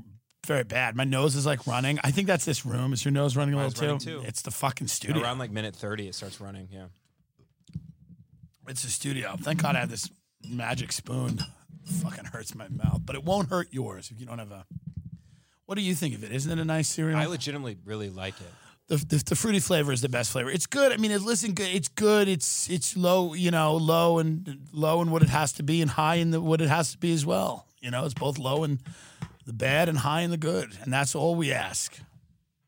very bad. My nose is like running. I think that's this room. Is your nose running a Mine's little running too? too. It's the fucking studio. Around like minute 30, it starts running. Yeah. It's the studio. Thank God I have this magic spoon. fucking hurts my mouth, but it won't hurt yours if you don't have a. What do you think of it? Isn't it a nice cereal? I legitimately really like it. The, the, the fruity flavor is the best flavor. It's good. I mean, it, listen, good. It's good. It's it's low. You know, low and low in what it has to be, and high in the, what it has to be as well. You know, it's both low and the bad and high in the good, and that's all we ask.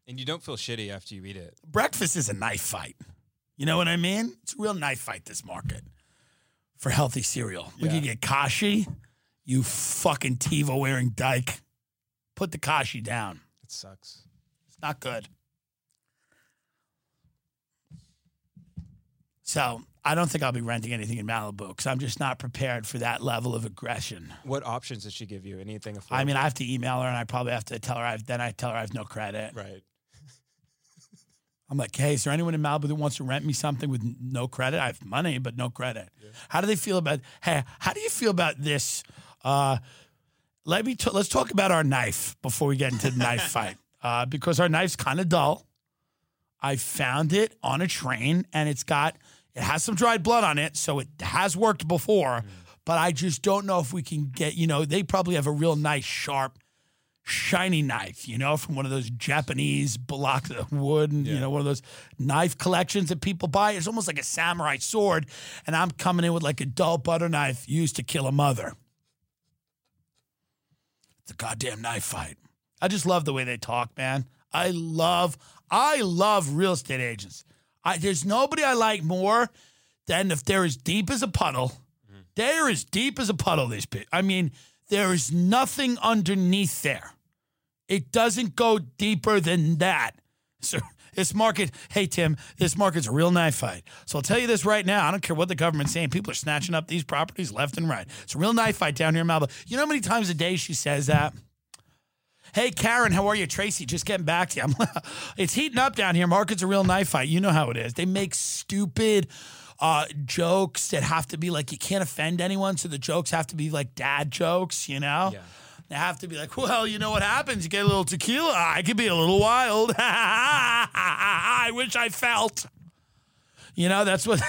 And you don't feel shitty after you eat it. Breakfast is a knife fight. You know what I mean? It's a real knife fight. This market for healthy cereal. We Yeah. can get Kashi. You fucking Teva wearing dyke. Put the Kashi down. It sucks. It's not good. So I don't think I'll be renting anything in Malibu because I'm just not prepared for that level of aggression. What options does she give you? Anything affordable? I mean, I have to email her and I probably have to tell her. I've, then I tell her I have no credit. right. I'm like, hey, is there anyone in Malibu that wants to rent me something with no credit? I have money, but no credit. How do they feel about? Hey, how do you feel about this? Uh, let me t- let's talk about our knife before we get into the knife fight, uh, because our knife's kind of dull. I found it on a train, and it's got it has some dried blood on it, so it has worked before. Mm. But I just don't know if we can get. You know, they probably have a real nice, sharp, shiny knife, you know, from one of those Japanese blocks of uh, wood and, you know, one of those knife collections that people buy. It's almost like a samurai sword. And I'm coming in with like a dull butter knife used to kill a mother. It's a goddamn knife fight. I just love the way they talk, man. I love, I love real estate agents. I, there's nobody I like more than if they're as deep as a puddle. They're as deep as a puddle, these people. I mean, there is nothing underneath there. It doesn't go deeper than that. So this market, hey Tim, this market's a real knife fight. So I'll tell you this right now. I don't care what the government's saying. People are snatching up these properties left and right. It's a real knife fight down here in Malibu. You know how many times a day she says that? Hey Karen, how are you? Tracy, just getting back to you. I'm, it's heating up down here. Market's a real knife fight. You know how it is. They make stupid uh, jokes that have to be like you can't offend anyone, so the jokes have to be like dad jokes. You know. Yeah. They have to be like, well, you know what happens? You get a little tequila. I could be a little wild. I wish I felt. You know, that's what.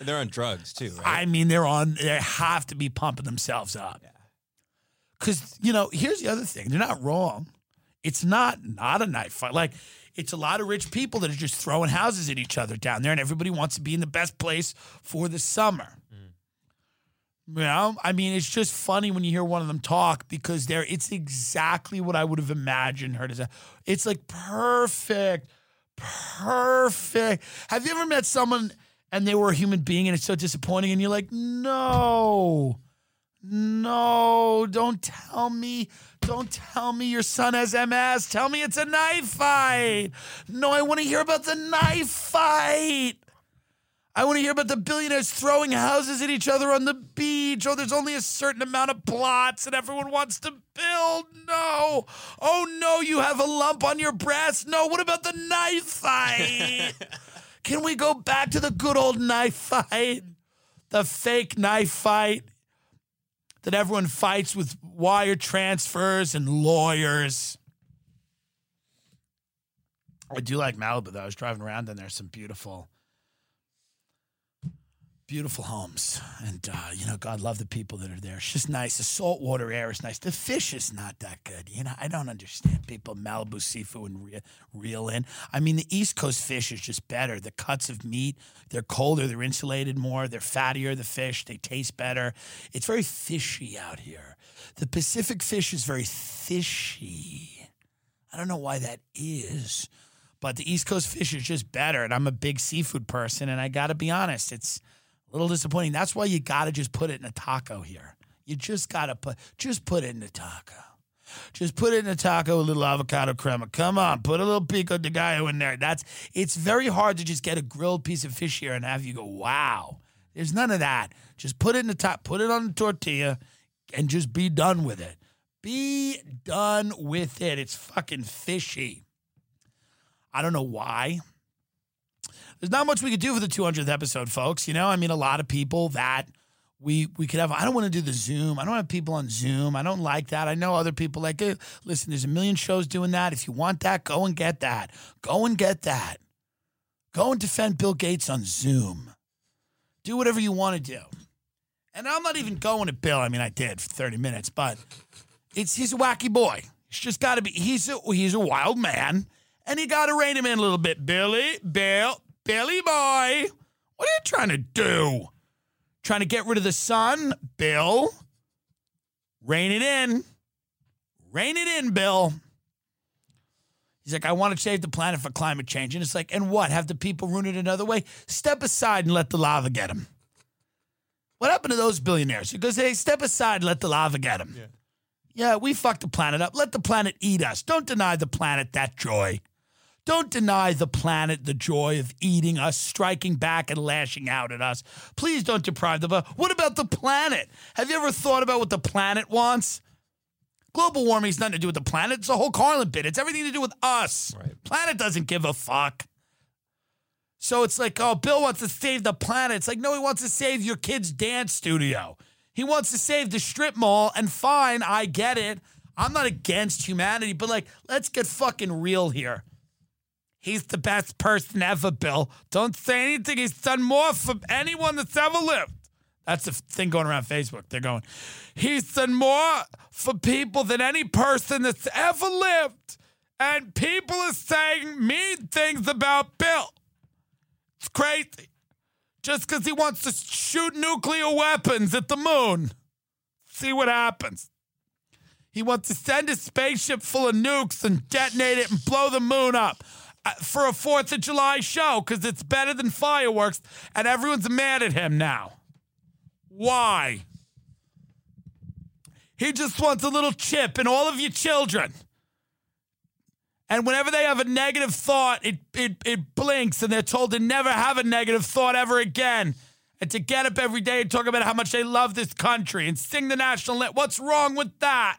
They're on drugs too, right? I mean, they're on. They have to be pumping themselves up. Because you know, here's the other thing: they're not wrong. It's not not a knife fight. Like it's a lot of rich people that are just throwing houses at each other down there, and everybody wants to be in the best place for the summer. Mm. You know, I mean, it's just funny when you hear one of them talk because they're it's exactly what I would have imagined her to say. It's like perfect, perfect. Have you ever met someone and they were a human being and it's so disappointing and you're like, no, no, don't tell me, don't tell me your son has MS. Tell me it's a knife fight. No, I want to hear about the knife fight. I want to hear about the billionaires throwing houses at each other on the beach. Oh, there's only a certain amount of plots and everyone wants to build. No. Oh, no, you have a lump on your breast. No, what about the knife fight? Can we go back to the good old knife fight? The fake knife fight that everyone fights with wire transfers and lawyers. I do like Malibu, though. I was driving around and there's some beautiful beautiful homes. And, uh, you know, God love the people that are there. It's just nice. The saltwater air is nice. The fish is not that good. You know, I don't understand people Malibu seafood and re- reel in. I mean, the East Coast fish is just better. The cuts of meat, they're colder, they're insulated more, they're fattier, the fish, they taste better. It's very fishy out here. The Pacific fish is very fishy. I don't know why that is. But the East Coast fish is just better. And I'm a big seafood person. And I got to be honest, it's little disappointing. That's why you got to just put it in a taco here. You just got to put, just put it in a taco. Just put it in a taco, a little avocado crema. Come on, put a little pico de gallo in there. That's it's very hard to just get a grilled piece of fish here and have you go, wow. There's none of that. Just put it in the top, put it on the tortilla, and just be done with it. Be done with it. It's fucking fishy. I don't know why there's not much we could do for the 200th episode, folks. You know, I mean, a lot of people that we we could have. I don't want to do the Zoom. I don't have people on Zoom. I don't like that. I know other people like it. Listen, there's a million shows doing that. If you want that, go and get that. Go and get that. Go and defend Bill Gates on Zoom. Do whatever you want to do. And I'm not even going to Bill. I mean, I did for 30 minutes, but it's he's a wacky boy. He's just got to be. He's a he's a wild man, and you got to rein him in a little bit. Billy, Bill, Billy boy, what are you trying to do? Trying to get rid of the sun, Bill? Rein it in. Rein it in, Bill. He's like, I want to save the planet for climate change. And it's like, and what? Have the people ruin it another way? Step aside and let the lava get them. What happened to those billionaires? Because they step aside and let the lava get them. Yeah. yeah, we fucked the planet up. Let the planet eat us. Don't deny the planet that joy. Don't deny the planet the joy of eating us, striking back, and lashing out at us. Please don't deprive them of. What about the planet? Have you ever thought about what the planet wants? Global warming has nothing to do with the planet. It's a whole Carlin bit. It's everything to do with us. Right. Planet doesn't give a fuck. So it's like, oh, Bill wants to save the planet. It's like, no, he wants to save your kid's dance studio. He wants to save the strip mall. And fine, I get it. I'm not against humanity, but like, let's get fucking real here. He's the best person ever, Bill. Don't say anything. He's done more for anyone that's ever lived. That's the thing going around Facebook. They're going, he's done more for people than any person that's ever lived. And people are saying mean things about Bill. It's crazy. Just because he wants to shoot nuclear weapons at the moon. See what happens. He wants to send a spaceship full of nukes and detonate it and blow the moon up. Uh, for a Fourth of July show because it's better than fireworks, and everyone's mad at him now. Why? He just wants a little chip in all of your children. And whenever they have a negative thought, it, it, it blinks and they're told to never have a negative thought ever again. And to get up every day and talk about how much they love this country and sing the national anthem. What's wrong with that?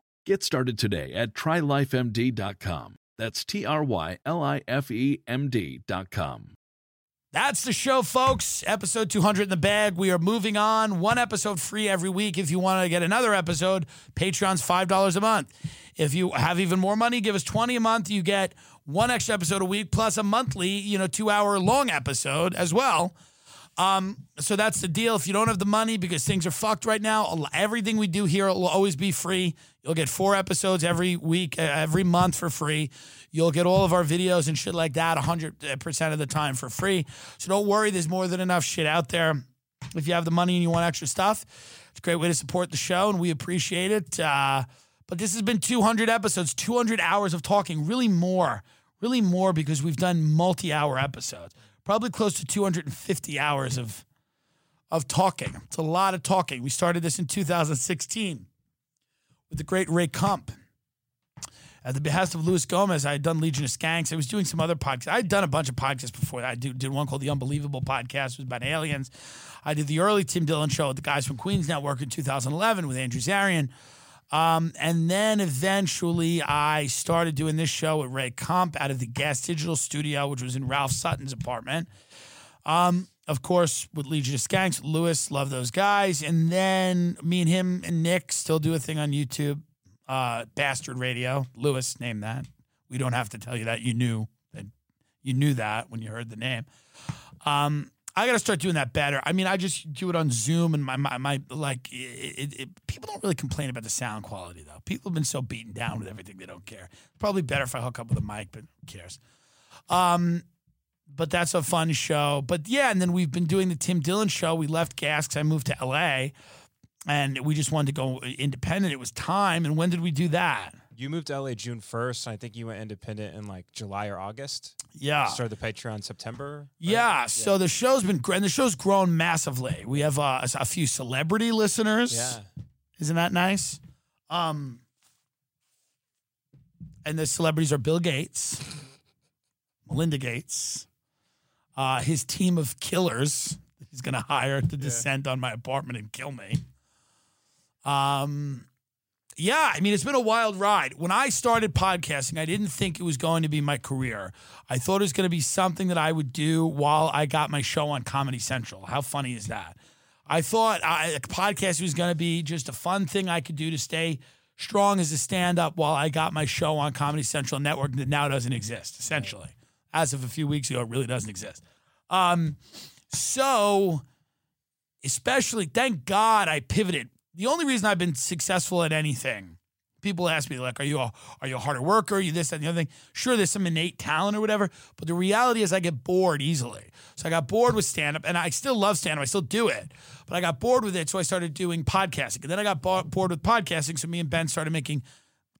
Get started today at trylifemd.com. That's T R Y L I F E M D.com. That's the show, folks. Episode 200 in the bag. We are moving on. One episode free every week. If you want to get another episode, Patreon's $5 a month. If you have even more money, give us 20 a month. You get one extra episode a week plus a monthly, you know, two hour long episode as well. Um, so that's the deal. If you don't have the money because things are fucked right now, everything we do here will always be free. You'll get four episodes every week, uh, every month for free. You'll get all of our videos and shit like that 100% of the time for free. So don't worry, there's more than enough shit out there. If you have the money and you want extra stuff, it's a great way to support the show, and we appreciate it. Uh, but this has been 200 episodes, 200 hours of talking, really more, really more because we've done multi hour episodes, probably close to 250 hours of, of talking. It's a lot of talking. We started this in 2016 with the great Ray Kump at the behest of Luis Gomez, I had done Legion of Skanks. I was doing some other podcasts. I had done a bunch of podcasts before. I did, did one called The Unbelievable Podcast, it was about aliens. I did the early Tim Dillon show with the guys from Queens Network in 2011 with Andrew Zarian. Um, and then eventually I started doing this show with Ray Kump out of the Gas Digital Studio, which was in Ralph Sutton's apartment. Um, of course, with Legion of Skanks, Luis, love those guys. And then me and him and Nick still do a thing on YouTube uh, Bastard Radio. Luis named that. We don't have to tell you that. You knew that. You knew that when you heard the name. Um, I got to start doing that better. I mean, I just do it on Zoom, and my my, my like it, it, people don't really complain about the sound quality though. People have been so beaten down with everything they don't care. Probably better if I hook up with a mic, but who cares? Um, but that's a fun show. But yeah, and then we've been doing the Tim Dillon show. We left Gas because I moved to LA and we just wanted to go independent. It was time. And when did we do that? You moved to LA June 1st. I think you went independent in like July or August. Yeah. Started the Patreon September. Right? Yeah. So the show's been great. And the show's grown massively. We have uh, a few celebrity listeners. Yeah. Isn't that nice? Um, and the celebrities are Bill Gates, Melinda Gates, uh, his team of killers he's going to hire to descend on my apartment and kill me. Um, yeah, I mean, it's been a wild ride. When I started podcasting, I didn't think it was going to be my career. I thought it was going to be something that I would do while I got my show on Comedy Central. How funny is that? I thought I, podcast was going to be just a fun thing I could do to stay strong as a stand up while I got my show on Comedy Central Network that now doesn't exist, essentially. As of a few weeks ago, it really doesn't exist. Um, so, especially, thank God I pivoted the only reason I've been successful at anything, people ask me like, "Are you a are you a harder worker? Are you this that, and the other thing?" Sure, there's some innate talent or whatever, but the reality is I get bored easily. So I got bored with stand up, and I still love stand up. I still do it, but I got bored with it, so I started doing podcasting, and then I got bored with podcasting. So me and Ben started making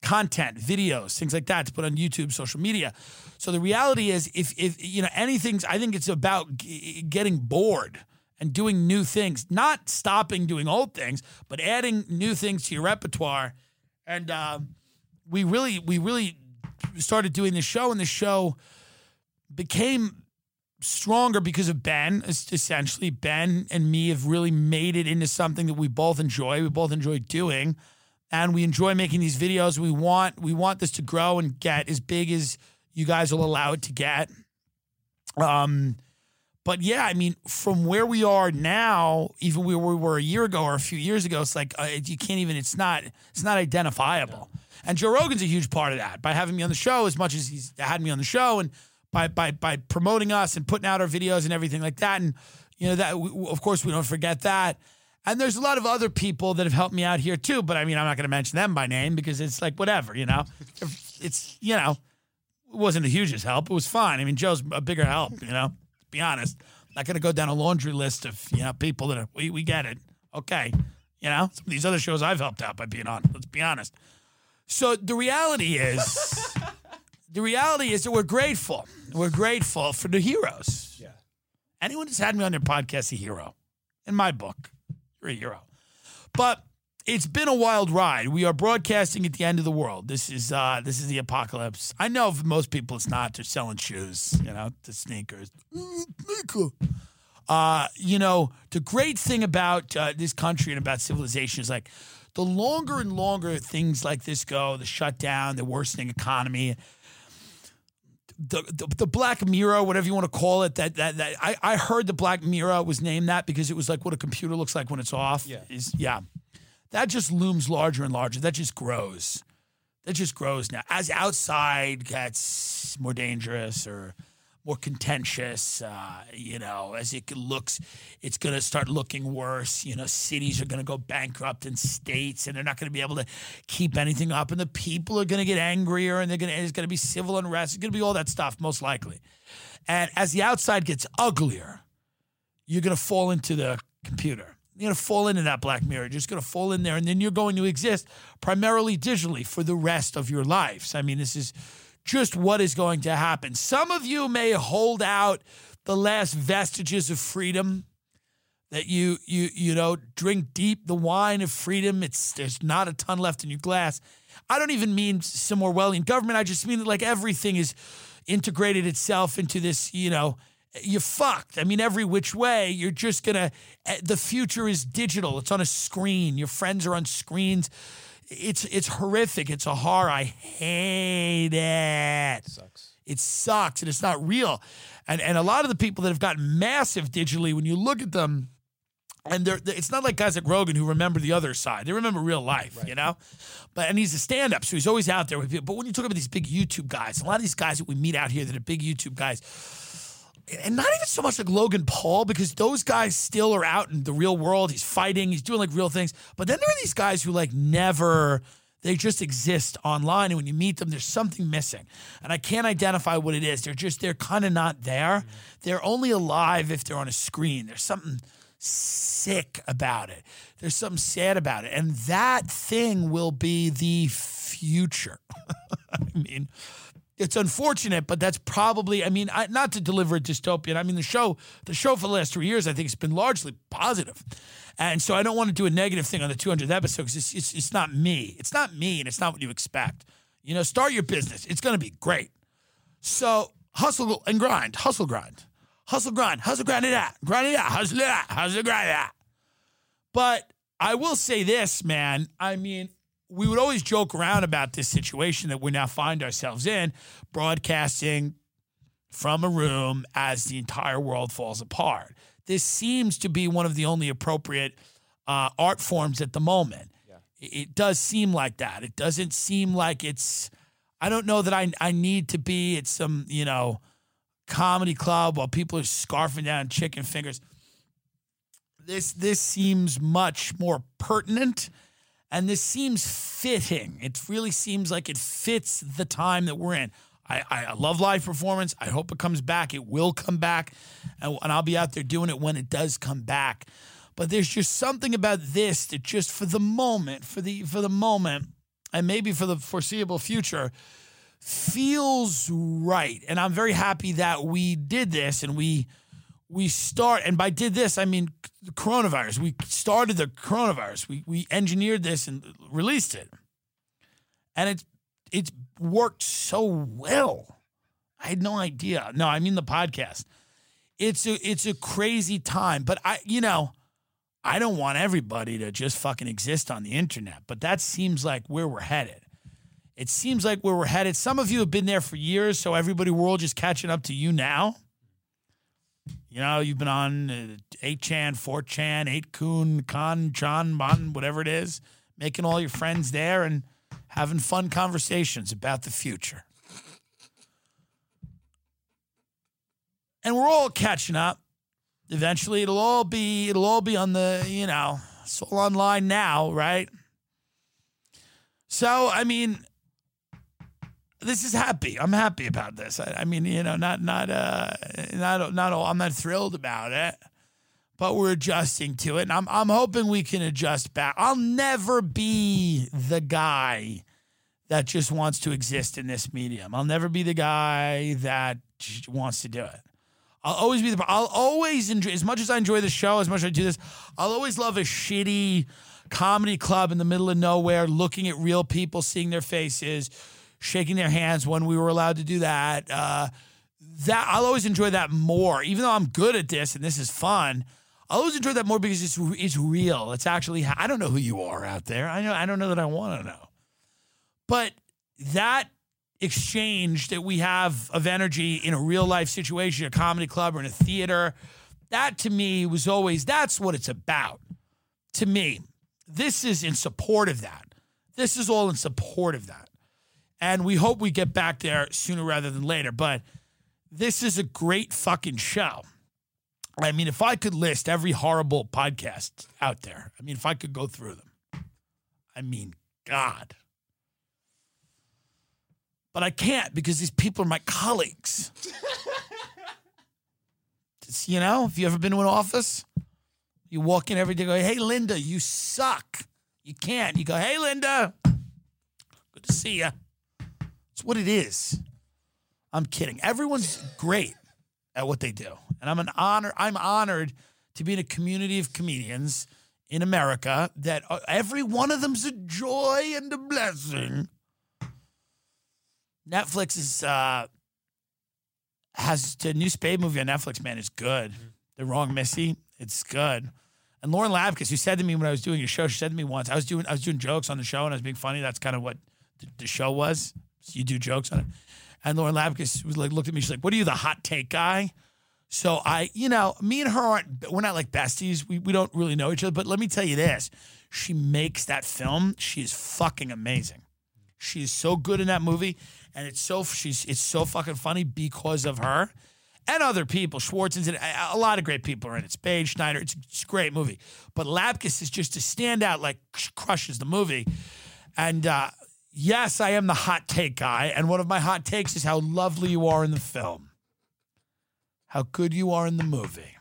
content, videos, things like that to put on YouTube, social media. So the reality is, if if you know anything's, I think it's about g- getting bored and doing new things, not stopping doing old things, but adding new things to your repertoire. And uh, we really, we really started doing the show, and the show became stronger because of Ben. Essentially, Ben and me have really made it into something that we both enjoy. We both enjoy doing, and we enjoy making these videos. We want we want this to grow and get as big as you guys will allow it to get. Um, but yeah, I mean, from where we are now, even where we were a year ago or a few years ago, it's like uh, you can't even. It's not. It's not identifiable. And Joe Rogan's a huge part of that by having me on the show as much as he's had me on the show, and by by by promoting us and putting out our videos and everything like that. And you know that we, of course we don't forget that. And there's a lot of other people that have helped me out here too. But I mean, I'm not going to mention them by name because it's like whatever, you know. It's you know, it wasn't the hugest help. It was fine. I mean, Joe's a bigger help, you know be honest. I'm not going to go down a laundry list of you know people that are, we we get it. Okay, you know some of these other shows I've helped out by being on. Let's be honest. So the reality is, the reality is that we're grateful. We're grateful for the heroes. Yeah. Anyone who's had me on their podcast, a hero. In my book, you're a hero. But it's been a wild ride. We are broadcasting at the end of the world. This is uh, this is the apocalypse. I know for most people it's not. They're selling shoes, you know, the sneakers. Uh, you know, the great thing about uh, this country and about civilization is like the longer and longer things like this go, the shutdown, the worsening economy, the, the the Black Mirror, whatever you want to call it. That that that I I heard the Black Mirror was named that because it was like what a computer looks like when it's off. Yeah. Is yeah. That just looms larger and larger. That just grows. That just grows now. As outside gets more dangerous or more contentious, uh, you know, as it looks, it's going to start looking worse. You know, cities are going to go bankrupt in states and they're not going to be able to keep anything up. And the people are going to get angrier and they're going to, there's going to be civil unrest. It's going to be all that stuff, most likely. And as the outside gets uglier, you're going to fall into the computer. You're going to fall into that black mirror. You're just going to fall in there. And then you're going to exist primarily digitally for the rest of your lives. I mean, this is just what is going to happen. Some of you may hold out the last vestiges of freedom that you you you know drink deep the wine of freedom it's there's not a ton left in your glass i don't even mean some orwellian government i just mean that like everything is integrated itself into this you know you're fucked i mean every which way you're just gonna eh, the future is digital it's on a screen your friends are on screens it's it's horrific it's a horror i hate it Sucks. it sucks and it's not real. And and a lot of the people that have gotten massive digitally, when you look at them, and they're, it's not like guys like Rogan who remember the other side. They remember real life, you know. But and he's a stand-up, so he's always out there with people. But when you talk about these big YouTube guys, a lot of these guys that we meet out here that are big YouTube guys, and not even so much like Logan Paul, because those guys still are out in the real world. He's fighting, he's doing like real things. But then there are these guys who like never, they just exist online. And when you meet them, there's something missing. And I can't identify what it is. They're just, they're kind of not there. They're only alive if they're on a screen. There's something sick about it. There's something sad about it. And that thing will be the future. I mean, it's unfortunate, but that's probably. I mean, I, not to deliver a dystopian. I mean, the show, the show for the last three years, I think, has been largely positive, and so I don't want to do a negative thing on the 200th episode because it's, it's it's not me. It's not me, and it's not what you expect. You know, start your business. It's going to be great. So hustle and grind, hustle grind, hustle grind, hustle grind it out, grind it out, hustle it out, hustle grind it out. But I will say this, man. I mean, we would always joke around about this situation that we now find ourselves in, broadcasting from a room as the entire world falls apart. This seems to be one of the only appropriate uh, art forms at the moment. It, it does seem like that. It doesn't seem like it's. I don't know that I I need to be at some you know comedy club while people are scarfing down chicken fingers. This this seems much more pertinent and this seems fitting. It really seems like it fits the time that we're in. I, I love live performance. I hope it comes back. It will come back, and, and I'll be out there doing it when it does come back. But there's just something about this that just for the moment, for the for the moment, and maybe for the foreseeable future, feels right. And I'm very happy that we did this and we we start and by did this I mean the coronavirus. We started the coronavirus. We we engineered this and released it. And it's it's worked so well. I had no idea. No, I mean the podcast. It's a it's a crazy time, but I you know, I don't want everybody to just fucking exist on the internet, but that seems like where we're headed. It seems like where we're headed. Some of you have been there for years, so everybody all just catching up to you now. You know, you've been on uh, 8chan, 4chan, 8kun, Con, John, Bon, whatever it is, making all your friends there and having fun conversations about the future. And we're all catching up. Eventually it'll all be it'll all be on the, you know, it's all online now, right? So, I mean, this is happy. I'm happy about this. I, I mean, you know, not not uh not not I'm not thrilled about it, but we're adjusting to it, and I'm I'm hoping we can adjust back. I'll never be the guy that just wants to exist in this medium. I'll never be the guy that wants to do it. I'll always be the. I'll always enjoy as much as I enjoy the show, as much as I do this. I'll always love a shitty comedy club in the middle of nowhere, looking at real people, seeing their faces shaking their hands when we were allowed to do that. Uh, that I'll always enjoy that more, even though I'm good at this and this is fun. I always enjoy that more because it's it's real. It's actually I don't know who you are out there. I know I don't know that I want to know, but that exchange that we have of energy in a real life situation, a comedy club or in a theater. That to me was always that's what it's about. To me, this is in support of that. This is all in support of that. And we hope we get back there sooner rather than later. But this is a great fucking show. I mean, if I could list every horrible podcast out there, I mean, if I could go through them, I mean, God. But I can't because these people are my colleagues. You know, if you ever been to an office, you walk in every day, go, hey, Linda, you suck. You can't. You go, hey, Linda, good to see you. It's what it is. I'm kidding. Everyone's great at what they do. And I'm an honor. I'm honored to be in a community of comedians in America that uh, every one of them's a joy and a blessing. Netflix is uh, has the new Spade movie on Netflix. Man, it's good. The Wrong Missy, it's good. And Lauren Lapkus, who said to me when I was doing a show, she said to me once, I was doing I was doing jokes on the show and I was being funny. That's kind of what the show was. You do jokes on it. And Lauren Lapkus was like, looked at me. She's like, "What are you, the hot take guy?" So I, you know, me and her aren't. We're not like besties. We we don't really know each other. But let me tell you this: she makes that film. She is fucking amazing. She is so good in that movie, and it's so she's it's so fucking funny because of her and other people. Swardson. A lot of great people are in it. Spade, Schneider. It's, it's a great movie. But Lapkus is just a standout, like crushes the movie. And uh, yes, I am the hot take guy. And one of my hot takes is how lovely you are in the film, how good you are in the movie.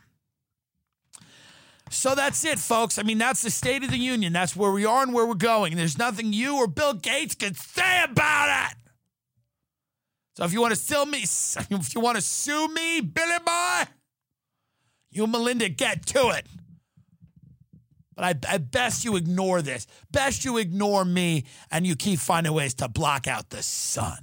So that's it, folks. I mean, that's the State of the Union. That's where we are and where we're going. There's nothing you or Bill Gates can say about it. So if you want to sue me, if you want to sue me, Billy Boy, you Melinda get to it. But I, I best you ignore this. Best you ignore me and you keep finding ways to block out the sun.